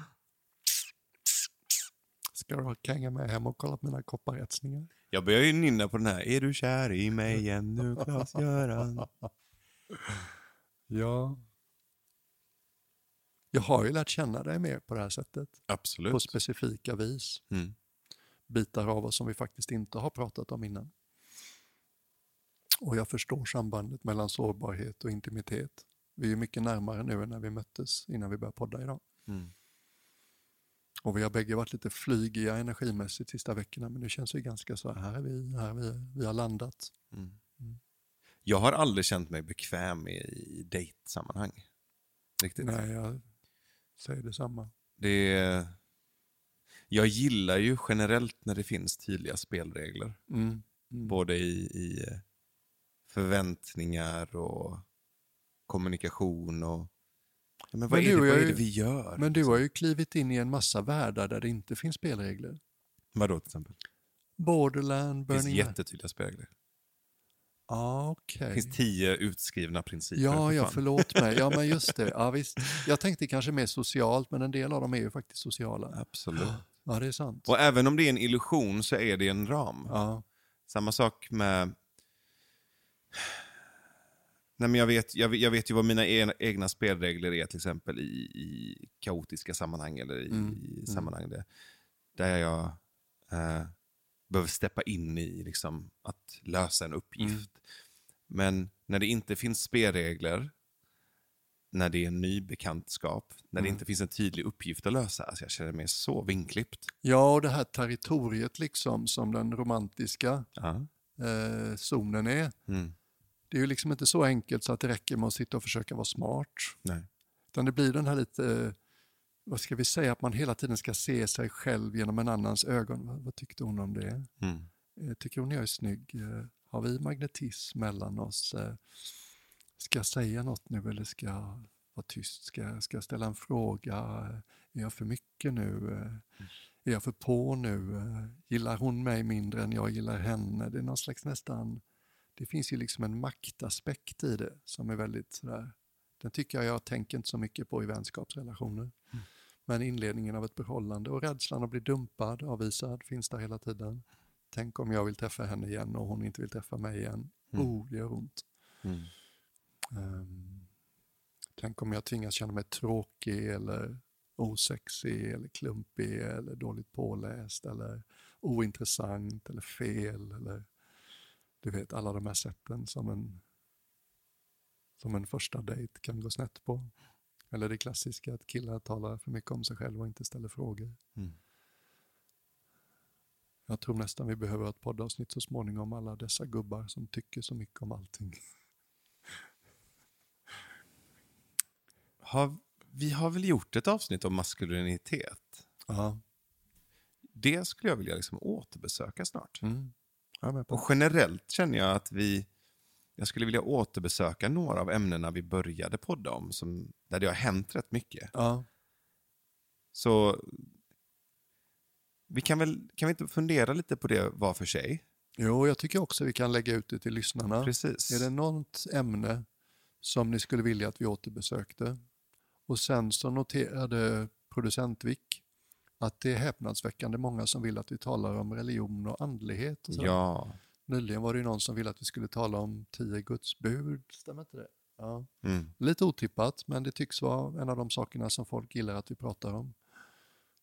Ska du hänga med hem och kolla på mina kopparetsningar? Jag börjar ju nynna på den här. Är du kär i mig ännu, Klas-Göran? Ja. Jag har ju lärt känna dig mer på det här sättet. Absolut. På specifika vis. Mm. Bitar av oss som vi faktiskt inte har pratat om innan. Och jag förstår sambandet mellan sårbarhet och intimitet. Vi är mycket närmare nu än när vi möttes innan vi började podda idag. Mm. Och vi har bägge varit lite flygiga energimässigt sista veckorna men nu känns det ganska så här är vi, här är vi, vi har landat. Mm. Mm. Jag har aldrig känt mig bekväm i, i dejtsammanhang. Riktigt. Nej, jag säger detsamma. Det är... Jag gillar ju generellt när det finns tydliga spelregler. Mm. Mm. Både i, i förväntningar och kommunikation och... Ja, men vad Men är, det, vad är det vi gör? Men du har ju klivit in i en massa världar där det inte finns spelregler. Vadå till exempel? Borderland, Det finns Burning jättetydliga spelregler. Ja, okej. Det finns tio utskrivna principer. Ja, för ja, förlåt mig. Ja, men just det. Ja, visst. Jag tänkte kanske mer socialt, men en del av dem är ju faktiskt sociala. Absolut. Ja, det är sant. Och även om det är en illusion så är det en ram. Ja, Samma sak med... Nej, men jag, vet, jag, vet- jag vet ju vad mina e- egna spelregler är till exempel i, i kaotiska sammanhang eller i, Mm, i mm. sammanhang där, där jag eh, behöver steppa in i liksom, att lösa en uppgift. Mm. Men när det inte finns spelregler, när det är en ny bekantskap, när det Mm. inte finns en tydlig uppgift att lösa, alltså jag känner mig så vinklippt. ja och det här territoriet liksom som den romantiska Ja. eh, zonen är. Mm. Det är ju liksom inte så enkelt så att det räcker med att sitta och försöka vara smart. Nej. Utan det blir den här lite, vad ska vi säga, att man hela tiden ska se sig själv genom en annans ögon. Vad, vad tyckte hon om det? Mm. Eh, Tycker hon jag är snygg? Eh, Har vi magnetism mellan oss? Eh, Ska jag säga något nu eller ska jag vara tyst? Ska jag, ska jag ställa en fråga? Är jag för mycket nu? Eh, Är jag för på nu? Gillar hon mig mindre än jag gillar henne? Det är någon slags nästan... Det finns ju liksom en maktaspekt i det som är väldigt sådär... Den tycker jag jag tänker inte så mycket på i vänskapsrelationer. Men inledningen av ett förhållande och rädslan att bli dumpad, avvisad, finns där hela tiden. Tänk om jag vill träffa henne igen och hon inte vill träffa mig igen. Mm. Oh, det gör ont. Mm. Ehm, tänk om jag tvingas känna mig tråkig eller osexig eller klumpig eller dåligt påläst eller ointressant eller fel eller du vet alla de här sätten som en, som en första dejt kan gå snett på. Eller det klassiska att killar talar för mycket om sig själva och inte ställer frågor. Mm. Jag tror nästan vi behöver ett poddavsnitt så småningom alla dessa gubbar som tycker så mycket om allting. Har, vi har väl gjort ett avsnitt om maskulinitet? Ja. Det skulle jag vilja liksom återbesöka snart. Mm. Och generellt känner jag att vi... Jag skulle vilja återbesöka några av ämnena vi började podda om, som, där det har hänt rätt mycket. Ja. Så vi kan väl kan vi inte fundera lite på det var för sig? Jo, jag tycker också vi kan lägga ut det till lyssnarna. Precis. Är det något ämne som ni skulle vilja att vi återbesökte? Och sen så noterade producent Vic att det är häpnadsväckande många som vill att vi talar om religion och andlighet. Och så. Ja. Nyligen var det ju någon som ville att vi skulle tala om tio Guds bud. Stämmer inte det? Ja. Mm. Lite otippat, men det tycks vara en av de sakerna som folk gillar att vi pratar om.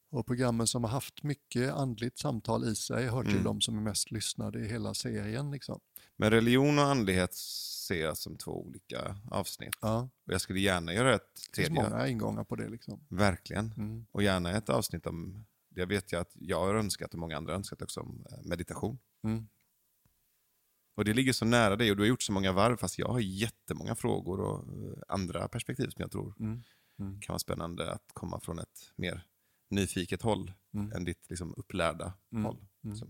Och programmen som har haft mycket andligt samtal i sig hör till Mm. de som är mest lyssnade i hela serien. Liksom. Men religion och andlighet ser jag som två olika avsnitt. Ja, Och jag skulle gärna göra ett det finns tredje. många ingångar på det. Liksom. Verkligen. Mm. Och gärna ett avsnitt om, det vet jag att jag har önskat och många andra har önskat också, om eh, meditation. Mm. Och det ligger så nära dig och du har gjort så många varv fast jag har jättemånga frågor och eh, andra perspektiv som jag tror Mm. Mm. kan vara spännande att komma från ett mer nyfiket håll Mm. än ditt liksom, upplärda Mm. håll. Mm. Så.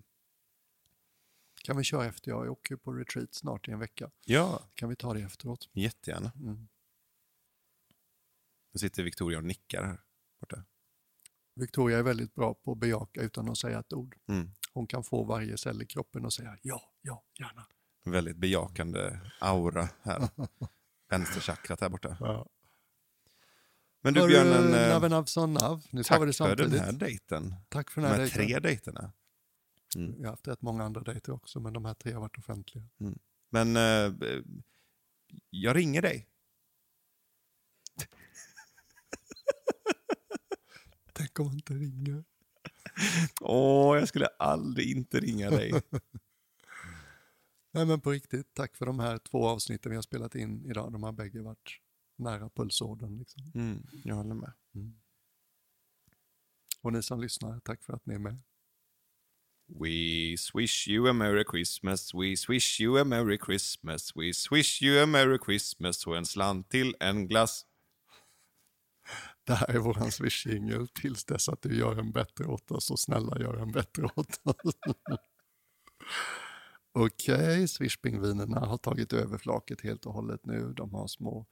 Kan vi köra efter? Jag åker på retreat snart i en vecka. Ja, Kan vi ta det efteråt? jättegärna. Mm. Nu sitter Victoria och nickar här borta. Victoria är väldigt bra på att bejaka utan att säga ett ord. Mm. Hon kan få varje cell i kroppen och säga ja, ja, gärna. Väldigt bejakande aura här. Vänsterchakrat här borta. Ja. Men du Hörru, Björnen, eh, Navson Nav. Nu vi det tack för den här dejten. Tack för De den här här dejten. tre dejterna. Mm. Jag har haft rätt många andra dejter också, men de här tre har varit offentliga. Men eh, jag ringer dig. Tänk om man inte ringer. Åh, jag skulle aldrig inte ringa dig. Nej men på riktigt, tack för de här två avsnitten vi har spelat in idag. De har bägge varit nära pulsådern. Liksom. Mm, jag håller med. Och ni som lyssnar, tack för att ni är med. We swish you a merry Christmas, we swish you a merry Christmas, we swish you a merry Christmas och en slant till en glass. Det här är våran swish-jingel tills dess att du gör en bättre åt oss och snälla gör en bättre åt oss. Okej, swishpingvinerna har tagit över flaket helt och hållet nu. De har små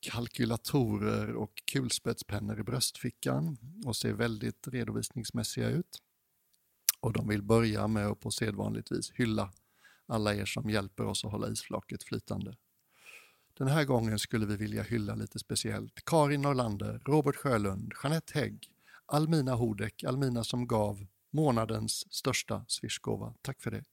kalkylatorer och kulspetspennor i bröstfickan och ser väldigt redovisningsmässiga ut. Och de vill börja med att på sedvanligt vis hylla alla er som hjälper oss att hålla isflaket flytande. Den här gången skulle vi vilja hylla lite speciellt Karin Norlander, Robert Sjölund, Jeanette Hägg, Almina Hodek, Almina som gav månadens största swishgåva. Tack för det.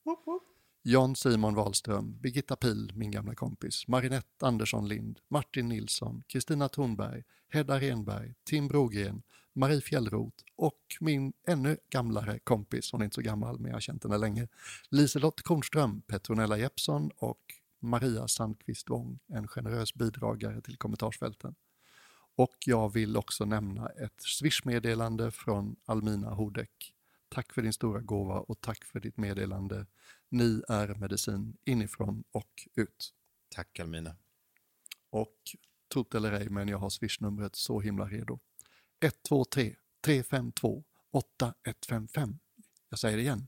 Jan Simon Wahlström, Birgitta Pil, min gamla kompis, Marinette Andersson Lind, Martin Nilsson, Kristina Thornberg, Hedda Renberg, Tim Brogren, Marie Fjällroth och min ännu gamlare kompis, hon är inte så gammal men jag har känt henne länge, Liselott Kornström, Petronella Jeppsson och Maria Sandqvist Wång, en generös bidragare till kommentarsfälten. Och jag vill också nämna ett swishmeddelande från Almina Hodek. Tack för din stora gåva och tack för ditt meddelande. Ni är medicin inifrån och ut. Tack Almina. Och trott eller ej, men jag har swishnumret så himla redo. 123 352 8155. Jag säger det igen.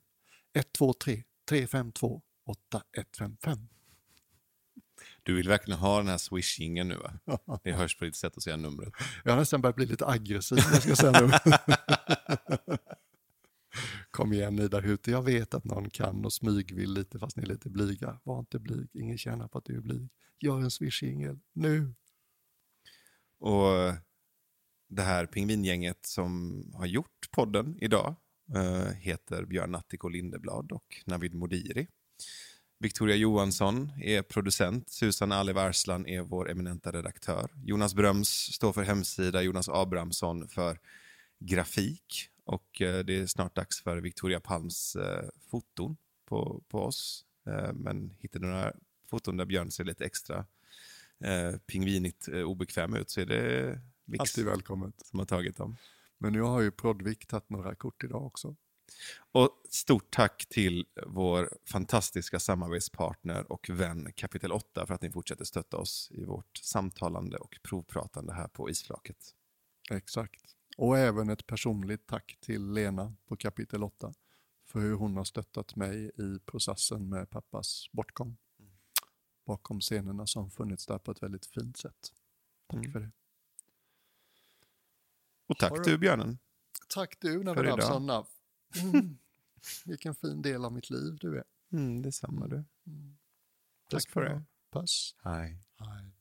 123 352 8155. Du vill verkligen ha den här swishingen nu va? Det hörs på ditt sätt att säga numret. Jag har nästan börjat bli lite aggressiv när jag ska säga nu. Kom igen ni där ute, jag vet att någon kan och smygvill lite fast ni är lite blyga. Var inte blyg, ingen tjänar på att du är blyg. Gör en swishingel nu. Och det här pingvingänget som har gjort podden idag äh, heter Björn Natthiko Lindeblad och Navid Modiri. Victoria Johansson är producent, Susan Aliv Arslan är vår eminenta redaktör. Jonas Bröms står för hemsida, Jonas Abrahamsson för grafik och eh, det är snart dags för Victoria Palms eh, foton på, på oss. Eh, men hittar du några foton där Björn ser lite extra pingvinigt obekväm ut så är det Vix Alltid välkommet. som har tagit dem. Men nu har ju Prodvik tagit några kort idag också. Och stort tack till vår fantastiska samarbetspartner och vän Kapitel 8 för att ni fortsätter stötta oss i vårt samtalande och provpratande här på Isflaket. Exakt. Och även ett personligt tack till Lena på kapitel 8 för hur hon har stöttat mig i processen med pappas bortgång. Bakom scenerna som funnits där på ett väldigt fint sätt. Tack Mm. för det. Och tack du- Björnen. Tack du Navid Nav. Mm. Vilken fin del av mitt liv du är. Mm, detsamma du. Mm. Tack Tack för det. Puss. Hej. Hej.